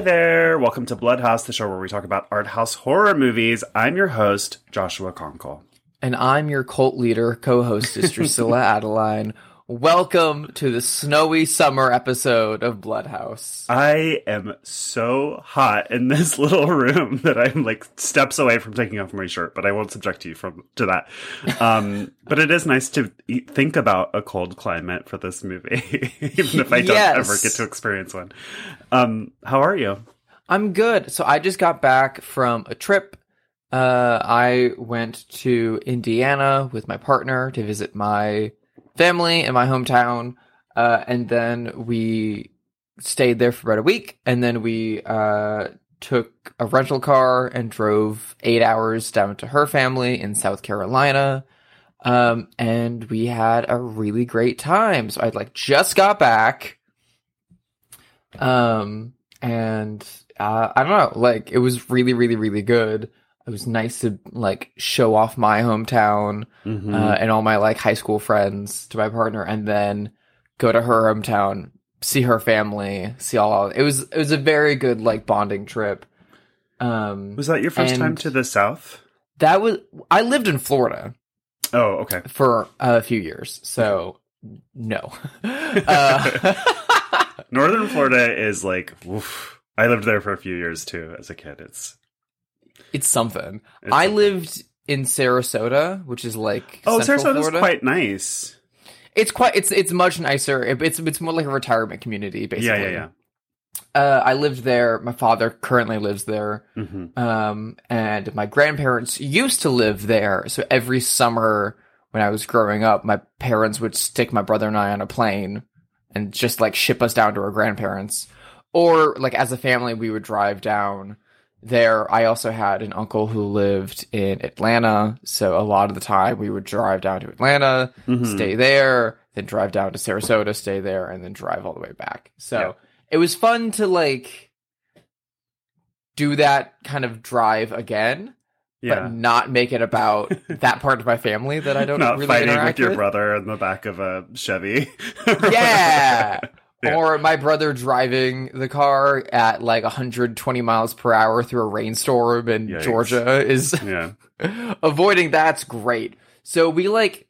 Hi there. Welcome to Bloodhouse, the show where we talk about art house horror movies. I'm your host, Joshua Conkle. And I'm your cult leader, co hostess Drusilla Adeline. Welcome to the snowy summer episode of Bloodhouse. I am so hot in this little room that I'm like steps away from taking off my shirt, but I won't subject you from to that. Um, but it is nice to think about a cold climate for this movie, even if I don't Yes. ever get to experience one. Um, how are you? I'm good. So I just got back from a trip. Uh, I went to Indiana with my partner to visit my family in my hometown. Uh, and then we stayed there for about a week. And then we uh, took a rental car and drove eight hours down to her family in South Carolina. Um, and we had a really great time. So I like just got back. Um, and uh, I don't know, like it was really, really, really good. It was nice to like show off my hometown Mhm. uh, and all my like high school friends to my partner, and then go to her hometown, see her family, see all. It was it was a very good like bonding trip. Um, Was that your first time to the South? that was I lived in Florida Oh, okay. for a few years, so no. uh, Northern Florida is like, oof. I lived there for a few years too as a kid. It's, it's something. it's I lived in Sarasota, which is like Oh, Central Sarasota's Florida. quite nice. It's quite. It's it's much nicer. It, it's it's more like a retirement community, basically. Yeah, yeah, Uh, I lived there. My father currently lives there. yeah. hmm Um, and my grandparents used to live there. So every summer when I was growing up, my parents would stick my brother and I on a plane and just like ship us down to our grandparents. Or like as a family, we would drive down there. I also had an uncle who lived in Atlanta. So a lot of the time we would drive down to Atlanta, Mhm. stay there, then drive down to Sarasota, stay there, and then drive all the way back. So Yeah. it was fun to like do that kind of drive again, Yeah. but not make it about that part of my family that I don't Not really fighting with your brother in the back of a Chevy. Yeah. Yeah. Or my brother driving the car at like 120 miles per hour through a rainstorm in Yikes. Georgia is yeah. avoiding that's great. So we like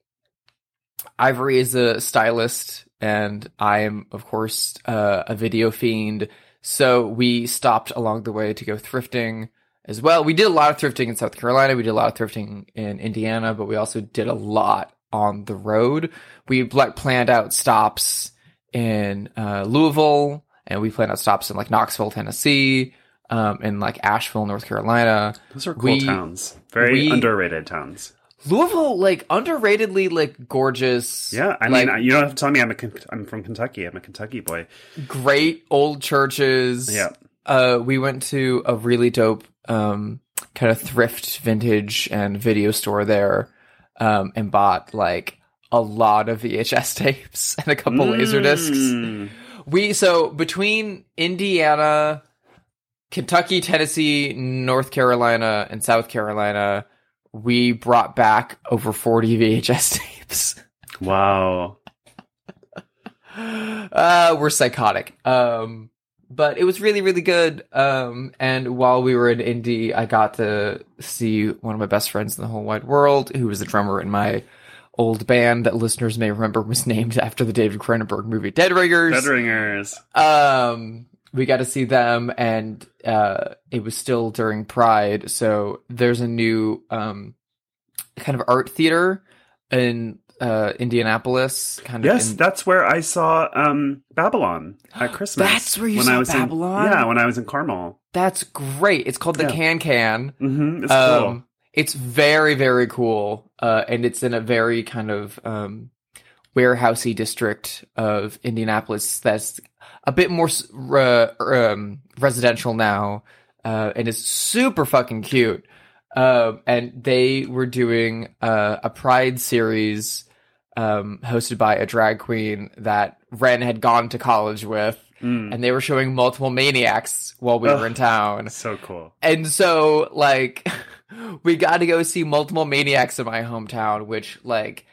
Ivory is a stylist and I am of course uh, a video fiend. So we stopped along the way to go thrifting as well. We did a lot of thrifting in South Carolina. We did a lot of thrifting in Indiana, but we also did a lot on the road. We like planned out stops in uh, Louisville and we planned out stops in like Knoxville, Tennessee, um, in like Asheville, North Carolina. Those are cool We- towns. Very we- underrated towns. Louisville, like underratedly, like gorgeous. Yeah. I like, mean, you don't have to tell me I'm a I'm from Kentucky. I'm a Kentucky boy. great old churches. Yeah. Uh, we went to a really dope, um, kind of thrift, vintage, and video store there, um, and bought like a lot of VHS tapes and a couple laser discs. Mm. We so between Indiana, Kentucky, Tennessee, North Carolina, and South Carolina, we brought back over forty VHS tapes. Wow. uh, we're psychotic. Um, but it was really, really good. Um, and while we were in Indy, I got to see one of my best friends in the whole wide world, who was a drummer in my old band that listeners may remember was named after the David Cronenberg movie Dead Ringers. Dead Ringers. Um, we got to see them, and uh, it was still during Pride. So there's a new um, kind of art theater in uh, Indianapolis. Kind of Yes, in- that's where I saw um, Babylon at Christmas. That's where you when saw I was Babylon? In, yeah, when I was in Carmel. That's great. It's called the Yeah. KanKan. hmm It's Um, cool. It's very very cool, uh, and it's in a very kind of um, warehousey district of Indianapolis that's a bit more re- um, residential now, uh, and it's super fucking cute. Um, and they were doing uh, a Pride series um, hosted by a drag queen that Ren had gone to college with, Mm. and they were showing multiple maniacs while we Ugh. were in town. So cool. And so, like, we got to go see multiple maniacs in my hometown, which, like,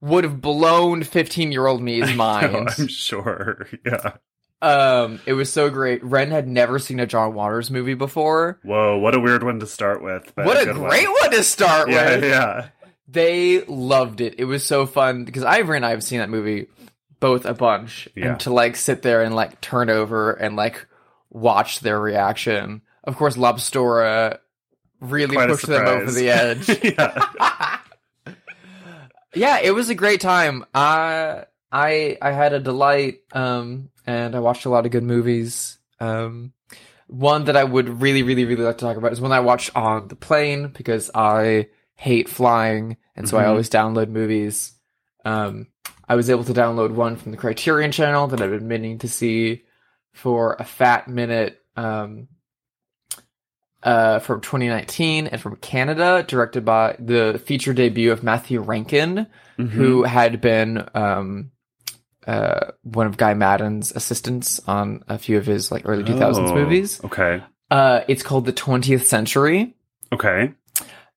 would have blown 15 year old me's mind. I'm sure. Yeah. Um, it was so great. Ren had never seen a John Waters movie before. Whoa, what a weird one to start with. but What a one. great one to start Yeah, with. yeah. They loved it. It was so fun because Ivory and I have seen that movie both a bunch, Yeah. and to like sit there and like turn over and like watch their reaction. Of course, Lobstora really Quite a pushed them over the edge. yeah. yeah, it was a great time. I I I had a delight, um, and I watched a lot of good movies. Um, one that I would really, really, really like to talk about is one I watched on the plane because I hate flying, and so I Mhm. always download movies. Um, I was able to download one from the Criterion Channel that I've been meaning to see for a fat minute. Um, uh, from 2019 and from Canada, directed by the feature debut of Matthew Rankin, Mhm. who had been um, uh, one of Guy Maddin's assistants on a few of his like early 2000s Oh, movies. Okay. Uh, it's called The 20th Century. Okay.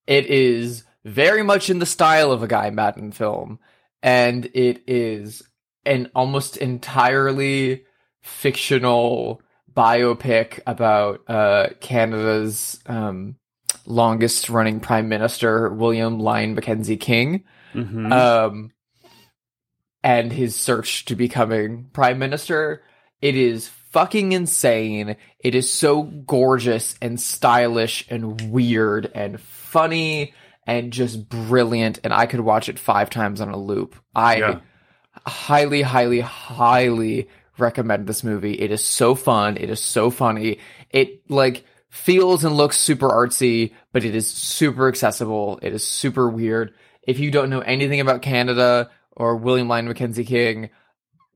It is very much in the style of a Guy Maddin film, and it is an almost entirely fictional biopic about uh, Canada's um, longest running prime minister, William Lyon Mackenzie King, Mhm. um, and his search to becoming prime minister. It is fucking insane. It is so gorgeous and stylish and weird and funny and just brilliant. And I could watch it five times on a loop. I Yeah. highly, highly, highly recommend this movie. It is so fun. It is so funny. It like feels and looks super artsy, but it is super accessible. It is super weird. If you don't know anything about Canada or William Lyon Mackenzie King,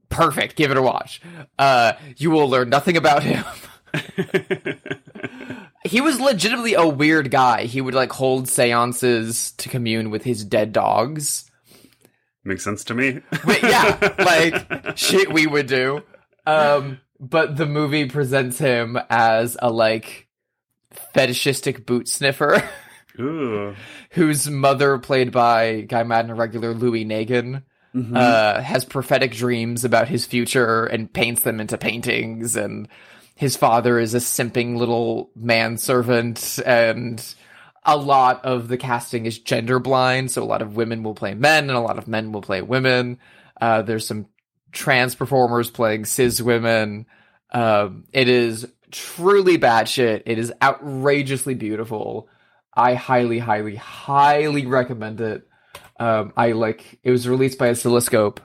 perfect. Give it a watch. Uh, you will learn nothing about him. he was legitimately a weird guy. He would like hold seances to commune with his dead dogs. Makes sense to me. But yeah, like shit we would do. Um, but the movie presents him as a like fetishistic boot sniffer Ooh. whose mother, played by Guy Maddin a regular Louis Negin, Mhm. uh, has prophetic dreams about his future and paints them into paintings. And his father is a simping little manservant, and a lot of the casting is gender blind. So a lot of women will play men, and a lot of men will play women. Uh, there's some trans performers playing cis women. Um, it is truly bad shit. It is outrageously beautiful. I highly, highly, highly recommend it. Um, I like it was released by Oscilloscope,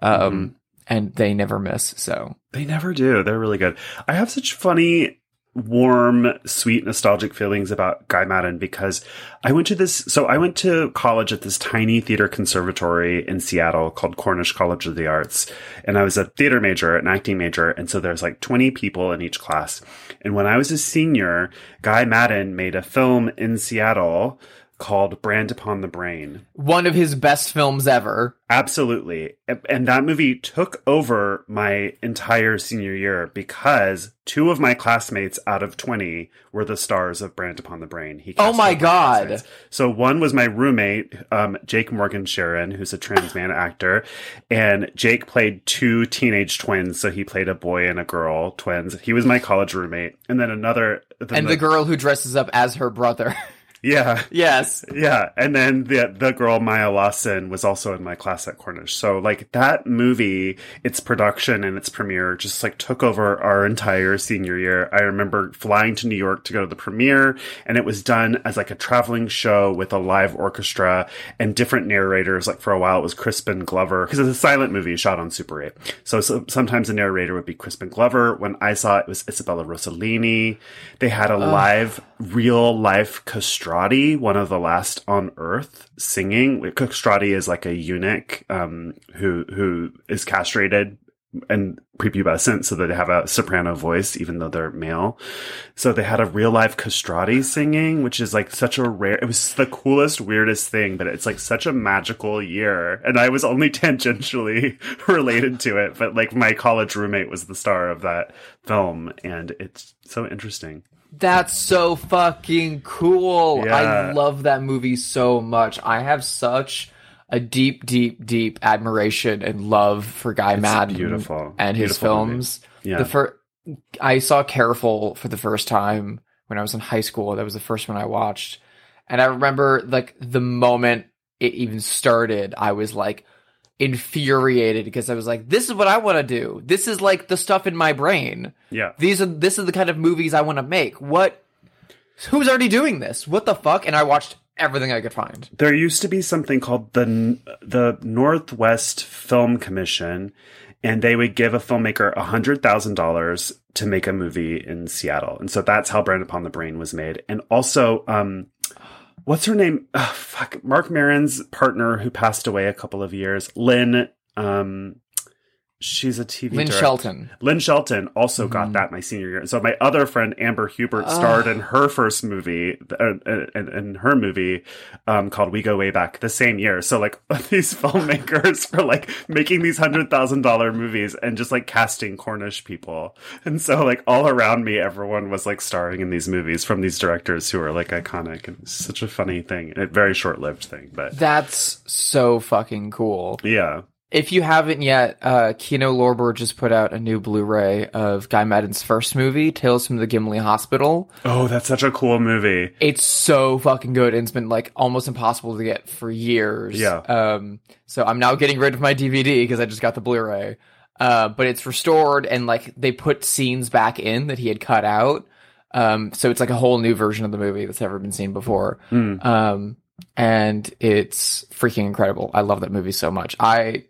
um, and they never miss. So They never do. They're really good. I have such funny, warm, sweet, nostalgic feelings about Guy Maddin because I went to this. So I went to college at this tiny theater conservatory in Seattle called Cornish College of the Arts. And I was a theater major, an acting major. And so there's like 20 people in each class. And when I was a senior, Guy Maddin made a film in Seattle called Brand Upon the Brain. one of his best films ever. Absolutely. And- that movie took over my entire senior year because two of my classmates out of 20 were the stars of Brand Upon the Brain. He Oh my God. classmates. So one was my roommate, um, Jake Morgan Sharon, who's a trans man actor. And Jake played two teenage twins. So he played a boy and a girl, twins. He was my college roommate. And then another. then And the girl who dresses up as her brother. Yeah. yes. Yeah, and then the the girl Maya Lawson was also in my class at Cornish. So like that movie, its production and its premiere just like took over our entire senior year. I remember flying to New York to go to the premiere, and it was done as like a traveling show with a live orchestra and different narrators. Like for a while, it was Crispin Glover because it's a silent movie shot on Super 8. So, so sometimes the narrator would be Crispin Glover. When I saw it, it was Isabella Rossellini. They had a live, real life castrati, one of the last on Earth, singing. Castrati is like a eunuch um, who who is castrated and prepubescent so they have a soprano voice even though they're male. So they had a real life castrati singing which is like such a rare it was the coolest weirdest thing but it's like such a magical year. And i was only tangentially related to it but like my college roommate was the star of that film and it's so interesting That's so fucking cool. I love that movie so much. I have such a deep, deep, deep admiration and love for Guy It's Maddin beautiful. and his Beautiful movie. films. Yeah. The first, I saw Careful for the first time when I was in high school. That was the first one I watched, and I remember like the moment it even started, I was like infuriated because I was like, "This is what I want to do. This is like the stuff in my brain. yeah. These are this is the kind of movies I want to make. What? Who's already doing this? What the fuck?" And I watched everything I could find. There used to be something called the the Northwest Film Commission, and they would give a filmmaker hundred thousand dollars to make a movie in Seattle, and so that's how Brand Upon the Brain was made. And also, um, what's her name? Ugh, fuck, Marc Maron's partner who passed away a couple of years, Lynn. Um, she's a TV Lynn director. Shelton. Lynn Shelton also Mhm. got that my senior year. So my other friend Amber Hubert starred in her first movie, uh, uh, in, in her movie um, called "We Go Way Back" the same year. So like these filmmakers were like making these hundred thousand dollar movies and just like casting Cornish people, and so like all around me, everyone was like starring in these movies from these directors who are like iconic, and such a funny thing, a very short lived thing, but That's so fucking cool. yeah. If you haven't yet, uh, Kino Lorber just put out a new Blu-ray of Guy Maddin's first movie, Tales from the Gimli Hospital. Oh, that's such a cool movie. It's so fucking good, and it's been like almost impossible to get for years. Yeah. Um. So I'm now getting rid of my DVD because I just got the Blu-ray. Uh, but it's restored, and like they put scenes back in that he had cut out. Um. So it's like a whole new version of the movie that's never been seen before. Mm. Um, and it's freaking incredible. I love that movie so much. I,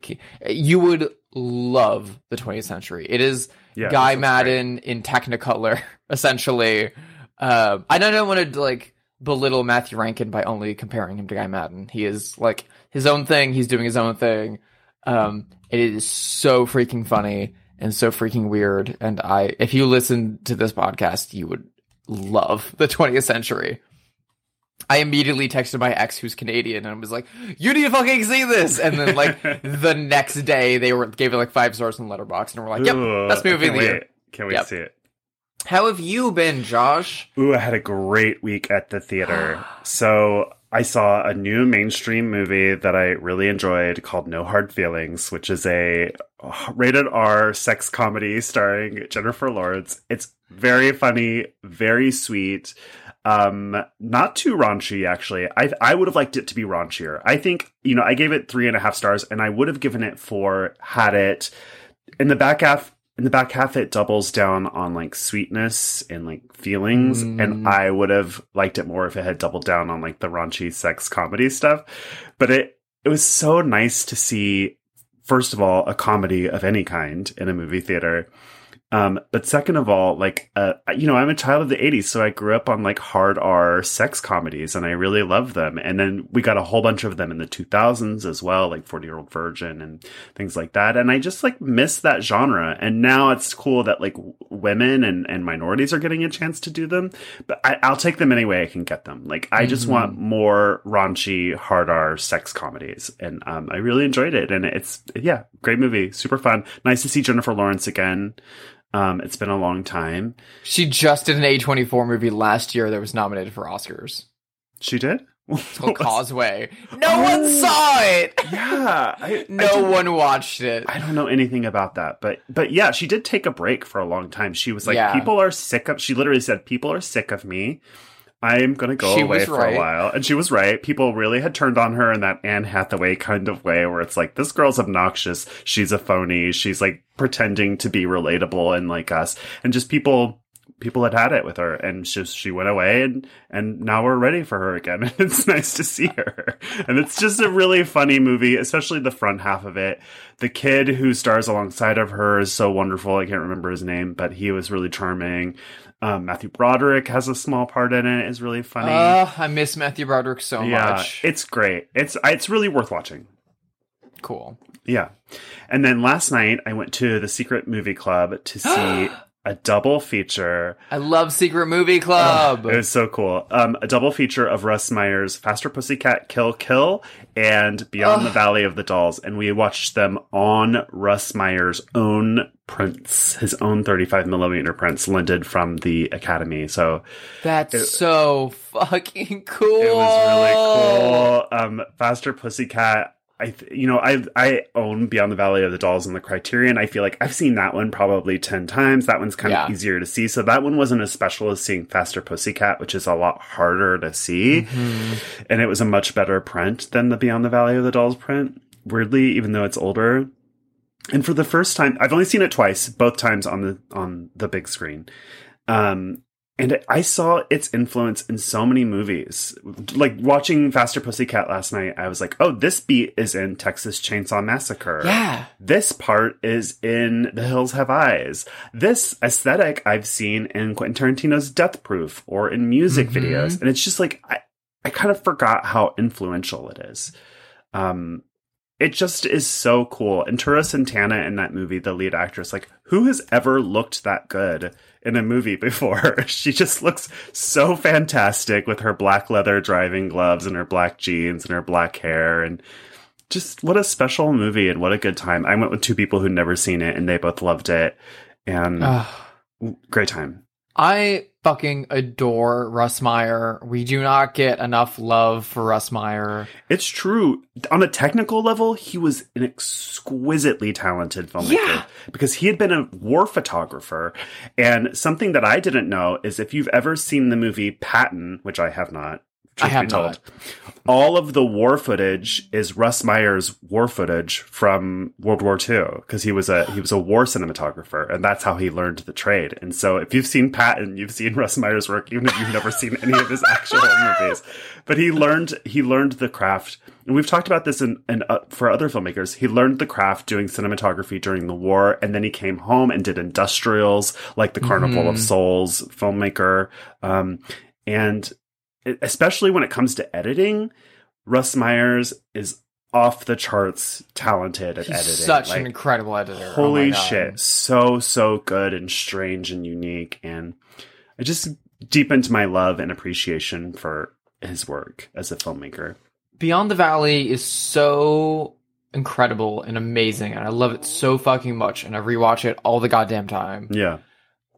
you would love the 20th century. It is Yeah, Guy Maddin in Technicolor, essentially. Um, I don't want to like belittle Matthew Rankin by only comparing him to Guy Maddin. He is like his own thing. He's doing his own thing. Um, it is so freaking funny and so freaking weird. And I, if you listen to this podcast, you would love the 20th century. I immediately texted my ex who's Canadian and was like, "You need to fucking see this." And then like the next day, they were gave it like five stars on Letterboxd and were like, "Yep, Ooh, best movie of the year." Can't wait Yep. to see it. How have you been, Josh? Ooh, I had a great week at the theater. so I saw a new mainstream movie that I really enjoyed called No Hard Feelings, which is a rated R sex comedy starring Jennifer Lawrence. It's very funny, very sweet. Um, not too raunchy, actually. I I would have liked it to be raunchier. I think, you know, I gave it three and a half stars, and I would have given it four had it in the back half in the back half it doubles down on like sweetness and like feelings Mm. and i would have liked it more if it had doubled down on like the raunchy sex comedy stuff but it it was so nice to see first of all a comedy of any kind in a movie theater um but second of all like uh you know i'm a child of the 80s so i grew up on like hard r sex comedies and i really love them. And then we got a whole bunch of them in the 2000s as well like 40 year old virgin and things like that. And i just like miss that genre. And now it's cool that like women and and minorities are getting a chance to do them but I, i'll take them any way i can get them. Like i just Mhm. want more raunchy hard r sex comedies and um i really enjoyed it. And it's yeah great movie super fun. Nice to see jennifer lawrence again um, it's been a long time. She just did an A24 movie last year that was nominated for Oscars. She did. It's called Causeway. No one saw it. yeah, I, I No didn't- one watched it. I don't know anything about that, but but yeah, she did take a break for a long time. She was like, Yeah. people are sick of. She literally said, people are sick of me. I'm gonna go She away for right. a while, and she was right. People really had turned on her in that Anne Hathaway kind of way, where it's like, this girl's obnoxious. She's a phony. She's like pretending to be relatable and like us, and just people people had had it with her and she, she went away and and now we're ready for her again and it's nice to see her and it's just a really funny movie especially the front half of it the kid who stars alongside of her is so wonderful i can't remember his name but he was really charming um, matthew broderick has a small part in it is really funny Uh, I miss Matthew Broderick so yeah much. it's great it's it's really worth watching cool. yeah. And then last night I went to the Secret Movie Club to see a double feature. I love Secret Movie Club. It was so cool. Um, a double feature of Russ Meyer's Faster Pussycat Kill Kill and Beyond the Valley of the Dolls. And we watched them on Russ Meyer's own prints, his own 35 millimeter prints lended from the Academy. So That's it- so fucking cool. it was really cool. Um, Faster Pussycat I, th- you know, I I own Beyond the Valley of the Dolls and the Criterion. I feel like I've seen that one probably ten times. That one's kind Yeah. of easier to see. So that one wasn't as special as seeing Faster Pussycat, which is a lot harder to see, Mm-hmm. and it was a much better print than the Beyond the Valley of the Dolls print. Weirdly, even though it's older, and for the first time, I've only seen it twice, both times on the on the big screen. Um, and I saw its influence in so many movies. Like watching Faster Pussycat last night, I was like, "Oh, this beat is in Texas Chainsaw Massacre. Yeah. This part is in The Hills Have Eyes. This aesthetic I've seen in Quentin Tarantino's Death Proof or in music Mhm. videos." And it's just like I, I kind of forgot how influential it is. Um, it just is so cool. And Tura Satana in that movie, the lead actress, like who has ever looked that good in a movie before? she just looks so fantastic with her black leather driving gloves and her black jeans and her black hair and just what a special movie and what a good time. I went with two people who'd never seen it and they both loved it. And great time. I fucking adore Russ Meyer. We do not get enough love for Russ Meyer. It's true. On a technical level, he was an exquisitely talented filmmaker Yeah. because he had been a war photographer. And something that I didn't know is if you've ever seen the movie Patton, which I have not, I have told, not. All of the war footage is Russ Meyer's war footage from World War II because he was a he was a war cinematographer and that's how he learned the trade. And so if you've seen Patton, you've seen Russ Meyer's work, even if you've never seen any of his actual movies. But he learned he learned the craft, and we've talked about this in, in uh, for other filmmakers. He learned the craft doing cinematography during the war, and then he came home and did industrials like the Carnival of Mhm. Souls filmmaker. Um, and especially when it comes to editing, Russ Myers is off the charts talented at He's editing. such Like, an incredible editor. Oh Holy God. shit. So, so good and strange and unique. And it just deepened my love and appreciation for his work as a filmmaker. Beyond the Valley is so incredible and amazing, and I love it so fucking much, and I rewatch it all the goddamn time. Yeah.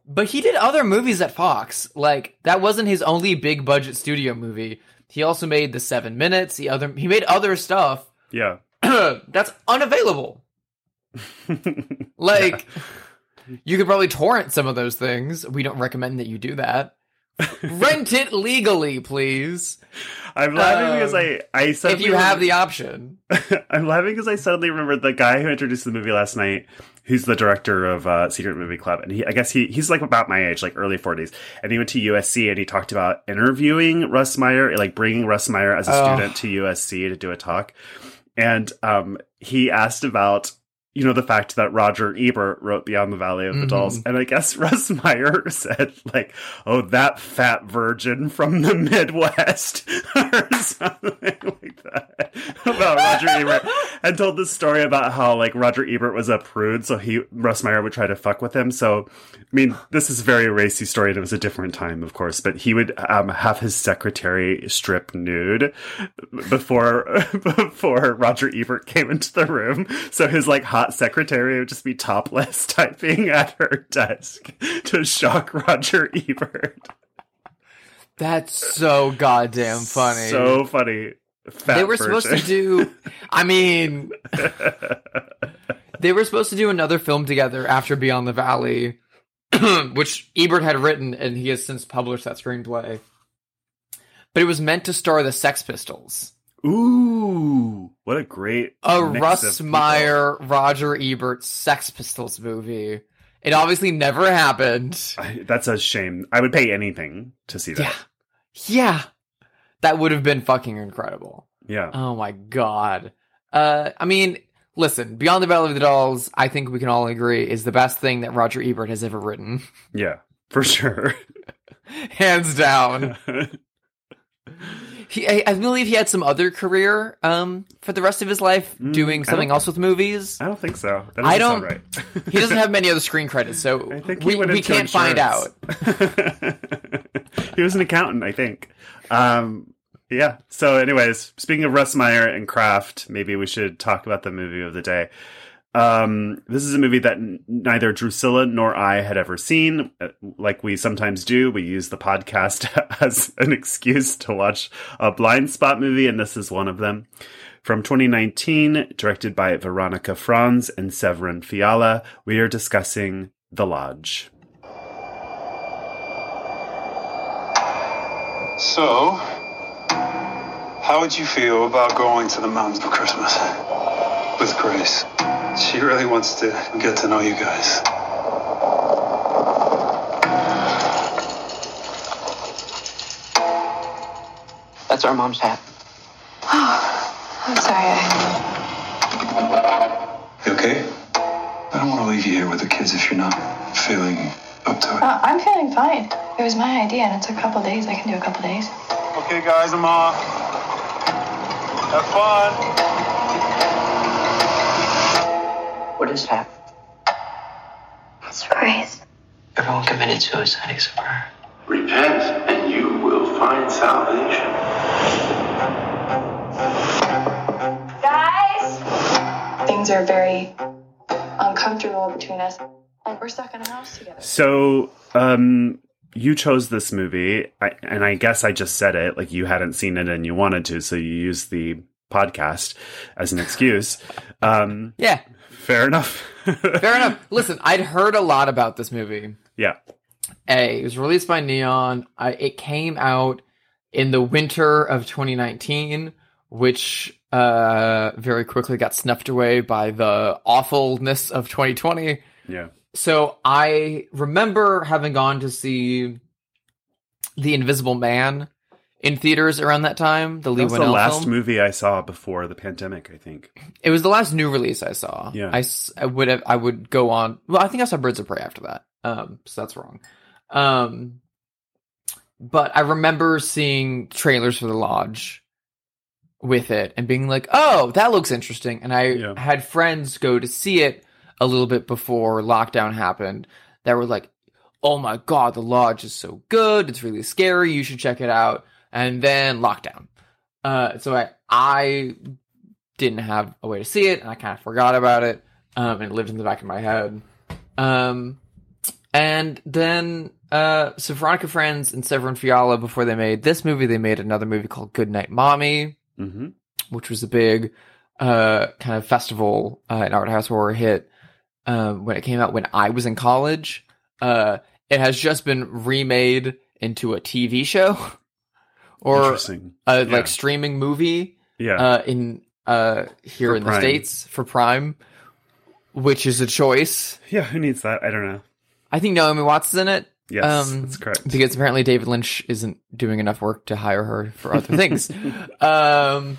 But he did other movies at Fox. Like that wasn't his only big budget studio movie. He also made The Seven Minutes. He other he made other stuff Yeah. that's unavailable. Like you could probably torrent some of those things. We don't recommend that you do that. Rent it legally, please. I'm laughing Um, because I, I If you have remember- the option. I'm laughing because I suddenly remembered the guy who introduced the movie last night. Who's the director of uh, Secret Movie Club? And he, I guess he, he's like about my age, like early 40s. And he went to USC and he talked about interviewing Russ Meyer, like bringing Russ Meyer as a Oh. student to USC to do a talk. And um, he asked about, you know, the fact that Roger Ebert wrote Beyond the Valley of the Mhm. Dolls. And I guess Russ Meyer said, like, oh, that fat virgin from the Midwest or something like that about Roger Ebert and told the story about how like Roger Ebert was a prude, so he Russ Meyer would try to fuck with him. So, I mean, this is a very racy story, and it was a different time, of course. But he would um, have his secretary strip nude before before Roger Ebert came into the room. So his like hot secretary would just be topless, typing at her desk to shock Roger Ebert. That's so goddamn funny. So funny. Fat they were supposed to do I mean they were supposed to do another film together after Beyond the Valley, which Ebert had written and he has since published that screenplay. But it was meant to star the Sex Pistols. Ooh, what a great A Russ. Meyer, Roger Ebert Sex Pistols movie. It obviously never happened. I, that's a shame. I would pay anything to see Yeah. that. Yeah. That would have been fucking incredible. Yeah. Oh my god. Uh, I mean, listen, Beyond the Valley of the Dolls, I think we can all agree is the best thing that Roger Ebert has ever written. Yeah, for sure. Hands down. He, I, I believe he had some other career um, for the rest of his life Mm, doing something else with movies. I don't think so. That I don't- right. He doesn't have many other screen credits, so I think we, we can't find out. he was an accountant, I think. Um, yeah. So, anyways, speaking of Russ Meyer and craft, maybe we should talk about the movie of the day. Um, this is a movie that n- neither Drusilla nor I had ever seen. Uh, Like we sometimes do, we use the podcast as an excuse to watch a blind spot movie, and this is one of them. From 2019, directed by Veronika Franz and Severin Fiala, we are discussing The Lodge. So, how would you feel about going to the mountains for Christmas with Grace? She really wants to get to know you guys. That's our mom's hat. Oh, I'm sorry. I... You okay? I don't want to leave you here with the kids if you're not feeling up to it. Uh, I'm feeling fine. It was my idea, and it's a couple days. I can do a couple days. Okay, guys, I'm off. Have fun. What is that? It's Grace. Everyone committed suicide except for her. Repent, and you will find salvation. Guys! Things are very uncomfortable between us. and we're stuck in a house together. So, um, you chose this movie, I, and I guess I just said it like you hadn't seen it and you wanted to, so you used the podcast as an excuse. Um, Yeah, fair enough. fair enough. Listen, I'd heard a lot about this movie. Yeah. A, it was released by Neon. I, it came out in the winter of 2019, which uh, very quickly got snuffed away by the awfulness of 2020. Yeah. So I remember having gone to see The Invisible Man in theaters around that time. The Lee That was the last film. movie I saw before the pandemic, I think. It was the last new release I saw. Yeah. I, I would have, I would go on. Well, I think I saw Birds of Prey after that. Um, so that's wrong. Um, but I remember seeing trailers for The Lodge with it and being like, "Oh, that looks interesting." And I Yeah. had friends go to see it a little bit before lockdown happened that were like, "Oh my god, The Lodge is so good. It's really scary. You should check it out." And then lockdown. Uh, so I I didn't have a way to see it, and I kind of forgot about it. Um, and it lived in the back of my head. Um, and then uh, so Veronika Franz and Severin Fiala, before they made this movie, they made another movie called Goodnight Mommy, hmm which was a big uh, kind of festival uh, and art house horror hit um, when it came out when I was in college. Uh, it has just been remade into a TV show or a Yeah. like streaming movie Yeah. uh, in uh, here For in Prime. the states for Prime, which is a choice. yeah. Who needs that? I don't know. I think Naomi Watts is in it. Yes, Um, that's correct. because apparently David Lynch isn't doing enough work to hire her for other things. um,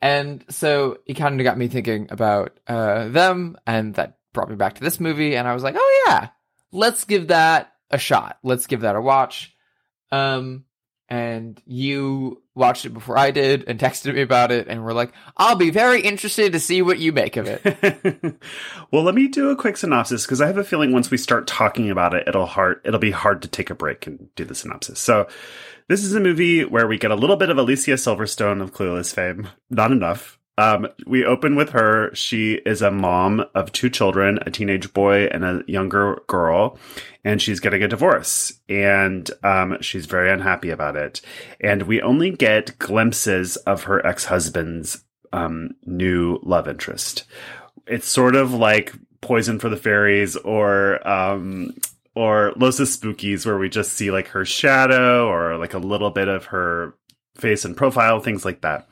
and so it kind of got me thinking about uh, them, and that brought me back to this movie. And I was like, oh yeah, let's give that a shot. Let's give that a watch. Um, and you watched it before I did and texted me about it, and we're like, I'll be very interested to see what you make of it. well, let me do a quick synopsis because I have a feeling once we start talking about it, it'll hard it'll be hard to take a break and do the synopsis. So, this is a movie where we get a little bit of Alicia Silverstone of Clueless fame, not enough. Um, we open with her. She is a mom of two children, a teenage boy and a younger girl, and she's getting a divorce. And um, she's very unhappy about it. And we only get glimpses of her ex husband's um, new love interest. It's sort of like Poison for the Fairies or um, or Los Espookys, where we just see like her shadow or like a little bit of her face and profile, things like that.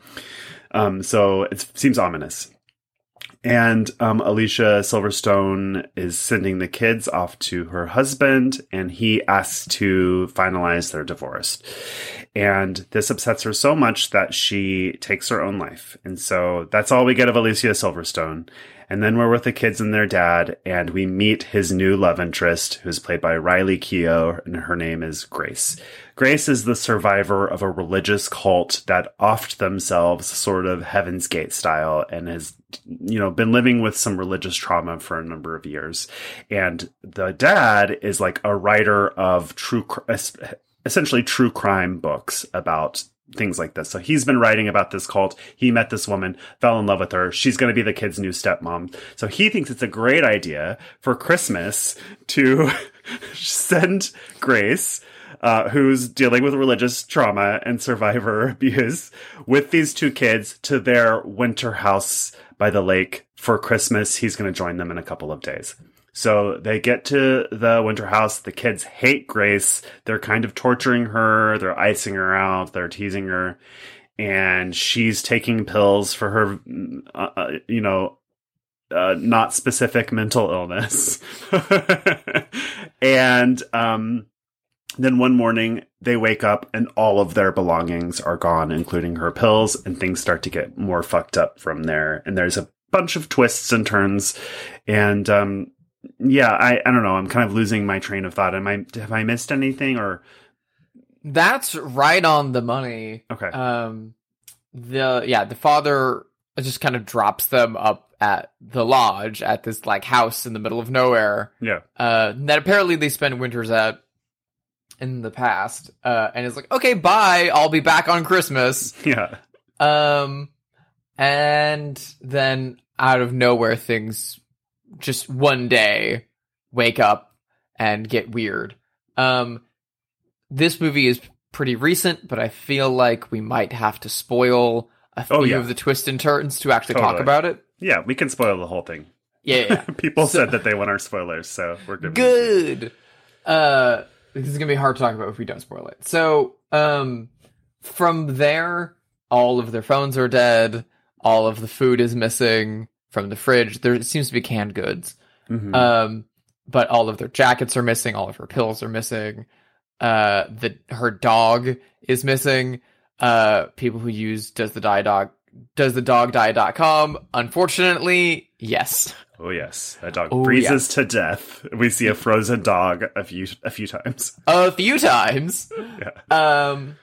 Um, so it seems ominous. And um, Alicia Silverstone is sending the kids off to her husband, and he asks to finalize their divorce. And this upsets her so much that she takes her own life. And so that's all we get of Alicia Silverstone. And then we're with the kids and their dad, and we meet his new love interest, who's played by Riley Keough, and her name is Grace. Grace is the survivor of a religious cult that offed themselves sort of Heaven's Gate style and has, you know, been living with some religious trauma for a number of years. And the dad is like a writer of true, essentially true crime books about things like this. So he's been writing about this cult. He met this woman, fell in love with her. She's going to be the kid's new stepmom. So he thinks it's a great idea for Christmas to send Grace uh, who's dealing with religious trauma and survivor abuse with these two kids to their winter house by the lake for Christmas. He's going to join them in a couple of days. So they get to the winter house. The kids hate Grace. They're kind of torturing her. They're icing her out. They're teasing her. And she's taking pills for her, uh, uh, you know, uh, not specific mental illness. and um, then one morning they wake up and all of their belongings are gone, including her pills, and things start to get more fucked up from there. And there's a bunch of twists and turns. And um, yeah, I, I don't know. I'm kind of losing my train of thought. Am I have I missed anything or That's right on the money. okay? Um, the yeah, the father just kind of drops them up at the lodge at this like house in the middle of nowhere. yeah. Uh, that apparently they spend winters at in the past. Uh, and it's like, okay, bye. I'll be back on Christmas. Yeah. Um, and then out of nowhere, things just one day wake up and get weird. Um, this movie is pretty recent, but I feel like we might have to spoil a few Oh, yeah. of the twists and turns to actually talk about it. Yeah, we can spoil the whole thing. Yeah, yeah, yeah. People So- said that they want our spoilers, so we're good. good. Uh, this is gonna be hard to talk about if we don't spoil it. So, um, from there, all of their phones are dead. All of the food is missing from the fridge. There seems to be canned goods. Mhm. Um, but all of their jackets are missing. All of her pills are missing. Uh, the her dog is missing. Uh, people who use does the die dog does the dog die.com unfortunately yes oh yes, that dog Oh, freezes to death. We see a frozen dog a few a few times. a few times Yeah. um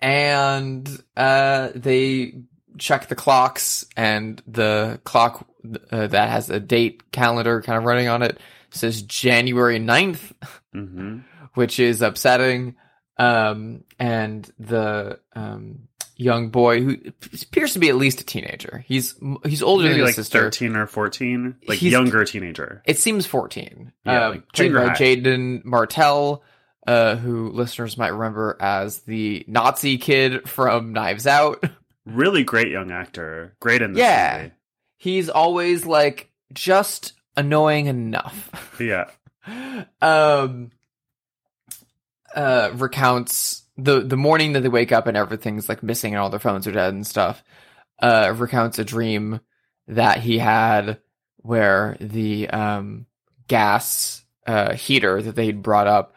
and uh they check the clocks and the clock uh, that has a date calendar kind of running on it says January 9th hmm which is upsetting um and the um young boy who appears to be at least a teenager he's he's older Maybe than like his sister thirteen or fourteen, like He's- younger teenager. It seems 14. Yeah, um, like played by. Jaeden Martell, uh, who listeners might remember as the Nazi kid from Knives Out. Really great young actor. Great in this Yeah. movie. He's always like just annoying enough. Yeah. um, uh, recounts the the morning that they wake up and everything's like missing and all their phones are dead and stuff. Uh, recounts a dream that he had where the um gas uh heater that they'd brought up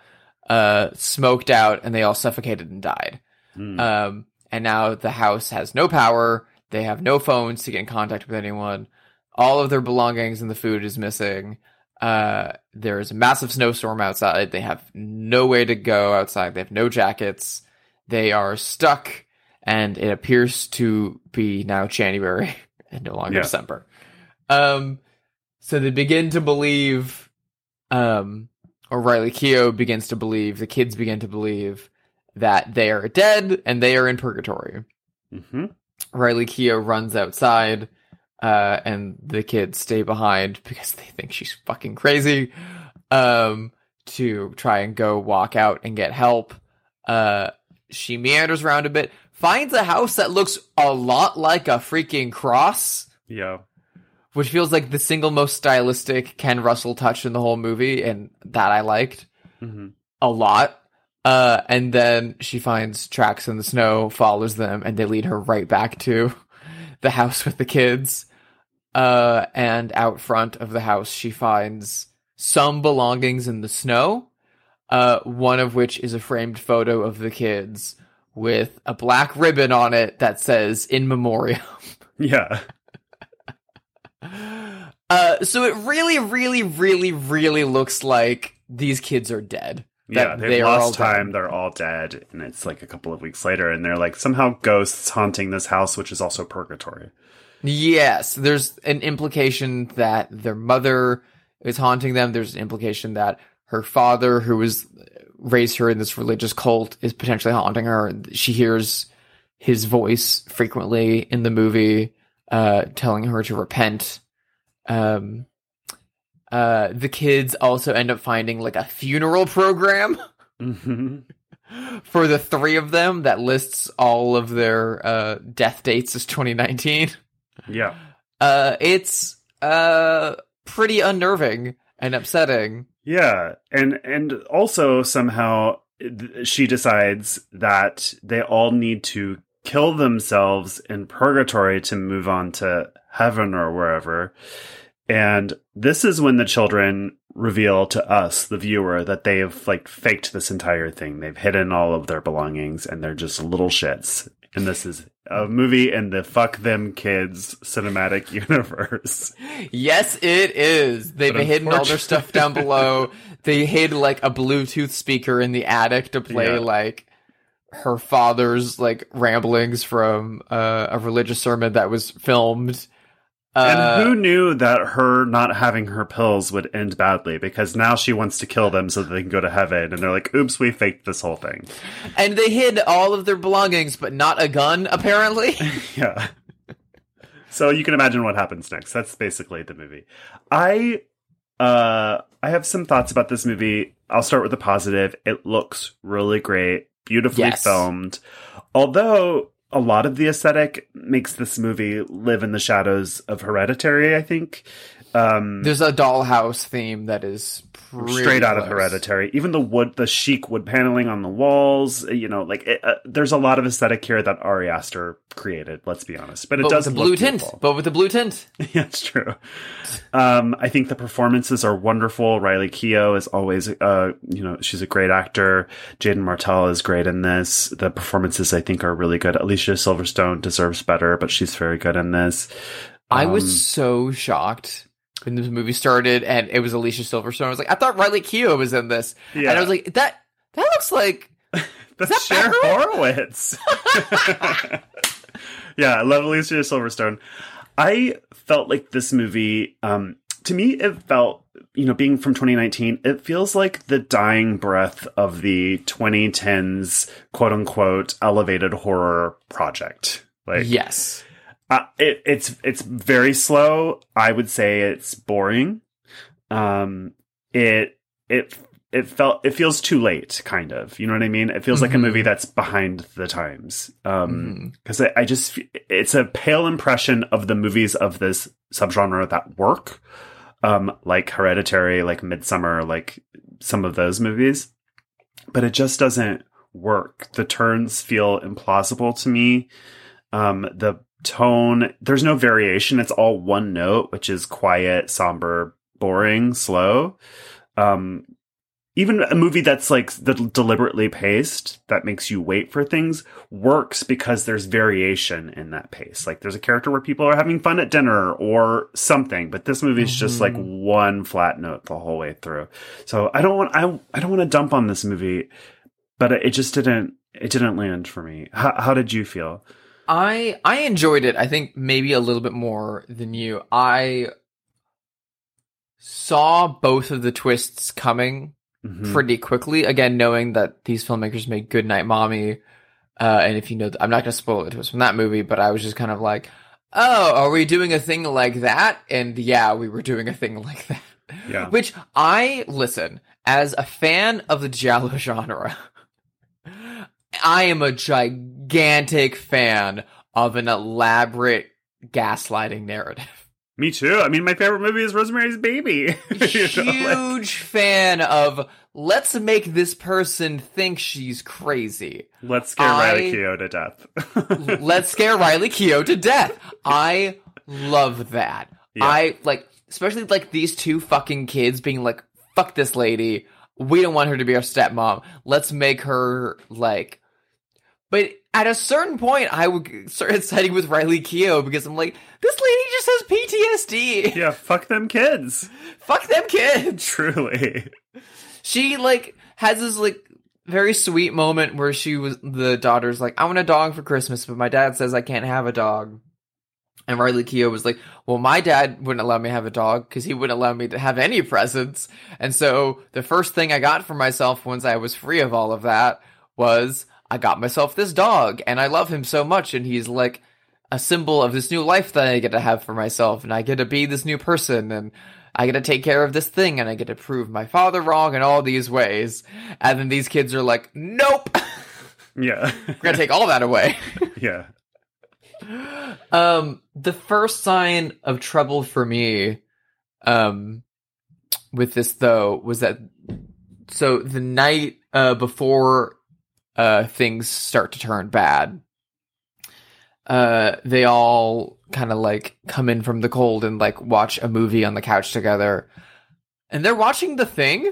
uh smoked out and they all suffocated and died. Mm. Um, and now the house has no power. They have no phones to get in contact with anyone. All of their belongings and the food is missing. Uh, there's a massive snowstorm outside. They have no way to go outside. They have no jackets. They are stuck, and it appears to be now January and no longer Yeah. December. Um, so they begin to believe, um, or Riley Keough begins to believe, the kids begin to believe that they are dead and they are in purgatory. hmm Riley Keough runs outside, uh, and the kids stay behind because they think she's fucking crazy. Um, to try and go walk out and get help. Uh, she meanders around a bit, finds a house that looks a lot like a freaking cross, Yeah. which feels like the single most stylistic Ken Russell touch in the whole movie, and that I liked hmm a lot. Uh, and then she finds tracks in the snow, follows them, and they lead her right back to the house with the kids. Uh, and out front of the house, she finds some belongings in the snow. Uh, one of which is a framed photo of the kids with a black ribbon on it that says "In Memoriam." Yeah. Uh, so it really, really, really, really looks like these kids are dead. Yeah, they've they lost time. dead. They're all dead, and it's like a couple of weeks later, and they're like somehow ghosts haunting this house, which is also purgatory. Yes, there's an implication that their mother is haunting them. There's an implication that her father, who was raised her in this religious cult, is potentially haunting her. She hears his voice frequently in the movie, uh, telling her to repent. Um, uh, the kids also end up finding like a funeral program Mhm. for the three of them that lists all of their uh, death dates as 2019. Yeah. Uh, it's uh pretty unnerving and upsetting. Yeah, and and also somehow she decides that they all need to kill themselves in purgatory to move on to heaven or wherever. And this is when the children reveal to us, the viewer, that they have like faked this entire thing. They've hidden all of their belongings and they're just little shits. And this is a movie in the fuck them kids cinematic universe. Yes, it is. They've But hidden all their stuff down below. They hid like a Bluetooth speaker in the attic to play Yeah. like her father's like ramblings from uh, a religious sermon that was filmed. Uh, and who knew that her not having her pills would end badly? Because now she wants to kill them so that they can go to heaven. And they're like, oops, we faked this whole thing. and they hid all of their belongings, but not a gun, apparently. Yeah. so you can imagine what happens next. That's basically the movie. I uh I have some thoughts about this movie. I'll start with the positive. It looks really great, beautifully Yes. filmed. Although a lot of the aesthetic makes this movie live in the shadows of Hereditary, I think. Um There's a dollhouse theme that is straight out of. Hereditary. Even the wood, the chic wood paneling on the walls, you know, like it, uh, there's a lot of aesthetic here that Ari Aster created. Let's be honest, but it But does with the look blue tint. beautiful. But with the blue tint. yeah, it's true. Um, I think the performances are wonderful. Riley Keough is always, uh, you know, she's a great actor. Jaeden Martell is great in this. The performances I think are really good. Alicia Silverstone deserves better, but she's very good in this. I Um, was so shocked when this movie started and it was Alicia Silverstone. I was like, I thought Riley Keough was in this. Yeah. And I was like, that that looks like That's that Cher? Horowitz. yeah, I love Alicia Silverstone. I felt like this movie, um, to me, it felt, you know, being from 2019, it feels like the dying breath of the 2010s quote unquote elevated horror project. Like, yes. Uh, it, it's it's very slow. I would say it's boring. Um, it it it felt it feels too late, kind of. You know what I mean? It feels like a Mhm. movie that's behind the times. Um, because I, I just it's a pale impression of the movies of this subgenre that work. Um, like Hereditary, like Midsommar, like some of those movies, but it just doesn't work. The turns feel implausible to me. Um, the tone, there's no variation. It's all one note, which is quiet, somber, boring, slow. Um, even a movie that's like the deliberately paced that makes you wait for things works because there's variation in that pace. Like there's a character where people are having fun at dinner or something, but this movie's just like one flat note the whole way through. So I don't want I I don't want to dump on this movie, but it just didn't it didn't land for me. How, how did you feel? I I enjoyed it. I think maybe a little bit more than you. I saw both of the twists coming Mhm. pretty quickly. Again, knowing that these filmmakers made Goodnight Mommy, uh, and if you know, I'm not going to spoil the twist from that movie, but I was just kind of like, "Oh, are we doing a thing like that?" And yeah, we were doing a thing like that. Yeah. Which I listen as a fan of the giallo genre. I am a gigantic fan of an elaborate gaslighting narrative. Me too. I mean, my favorite movie is Rosemary's Baby. You know, like- Huge fan of let's make this person think she's crazy. let's scare I- Riley Keough to death. let's scare Riley Keough to death. I love that. Yeah. I like, especially like these two fucking kids being like, fuck this lady. We don't want her to be our stepmom. Let's make her like. But at a certain point, I would start siding with Riley Keough because I'm like, this lady just has PTSD. yeah, fuck them kids. Fuck them kids. Truly. She like has this like very sweet moment where she was the daughter's like, I want a dog for Christmas, but my dad says I can't have a dog. And Riley Keough was like, Well, my dad wouldn't allow me to have a dog because he wouldn't allow me to have any presents. And so the first thing I got for myself once I was free of all of that was I got myself this dog and I love him so much and he's like a symbol of this new life that I get to have for myself and I get to be this new person and I get to take care of this thing and I get to prove my father wrong in all these ways. And then these kids are like, nope, Yeah. we're going to take all that away. yeah. Um, the first sign of trouble for me, um, with this though was that so the night uh before uh things start to turn bad, uh, they all kind of like come in from the cold and like watch a movie on the couch together, and they're watching The Thing.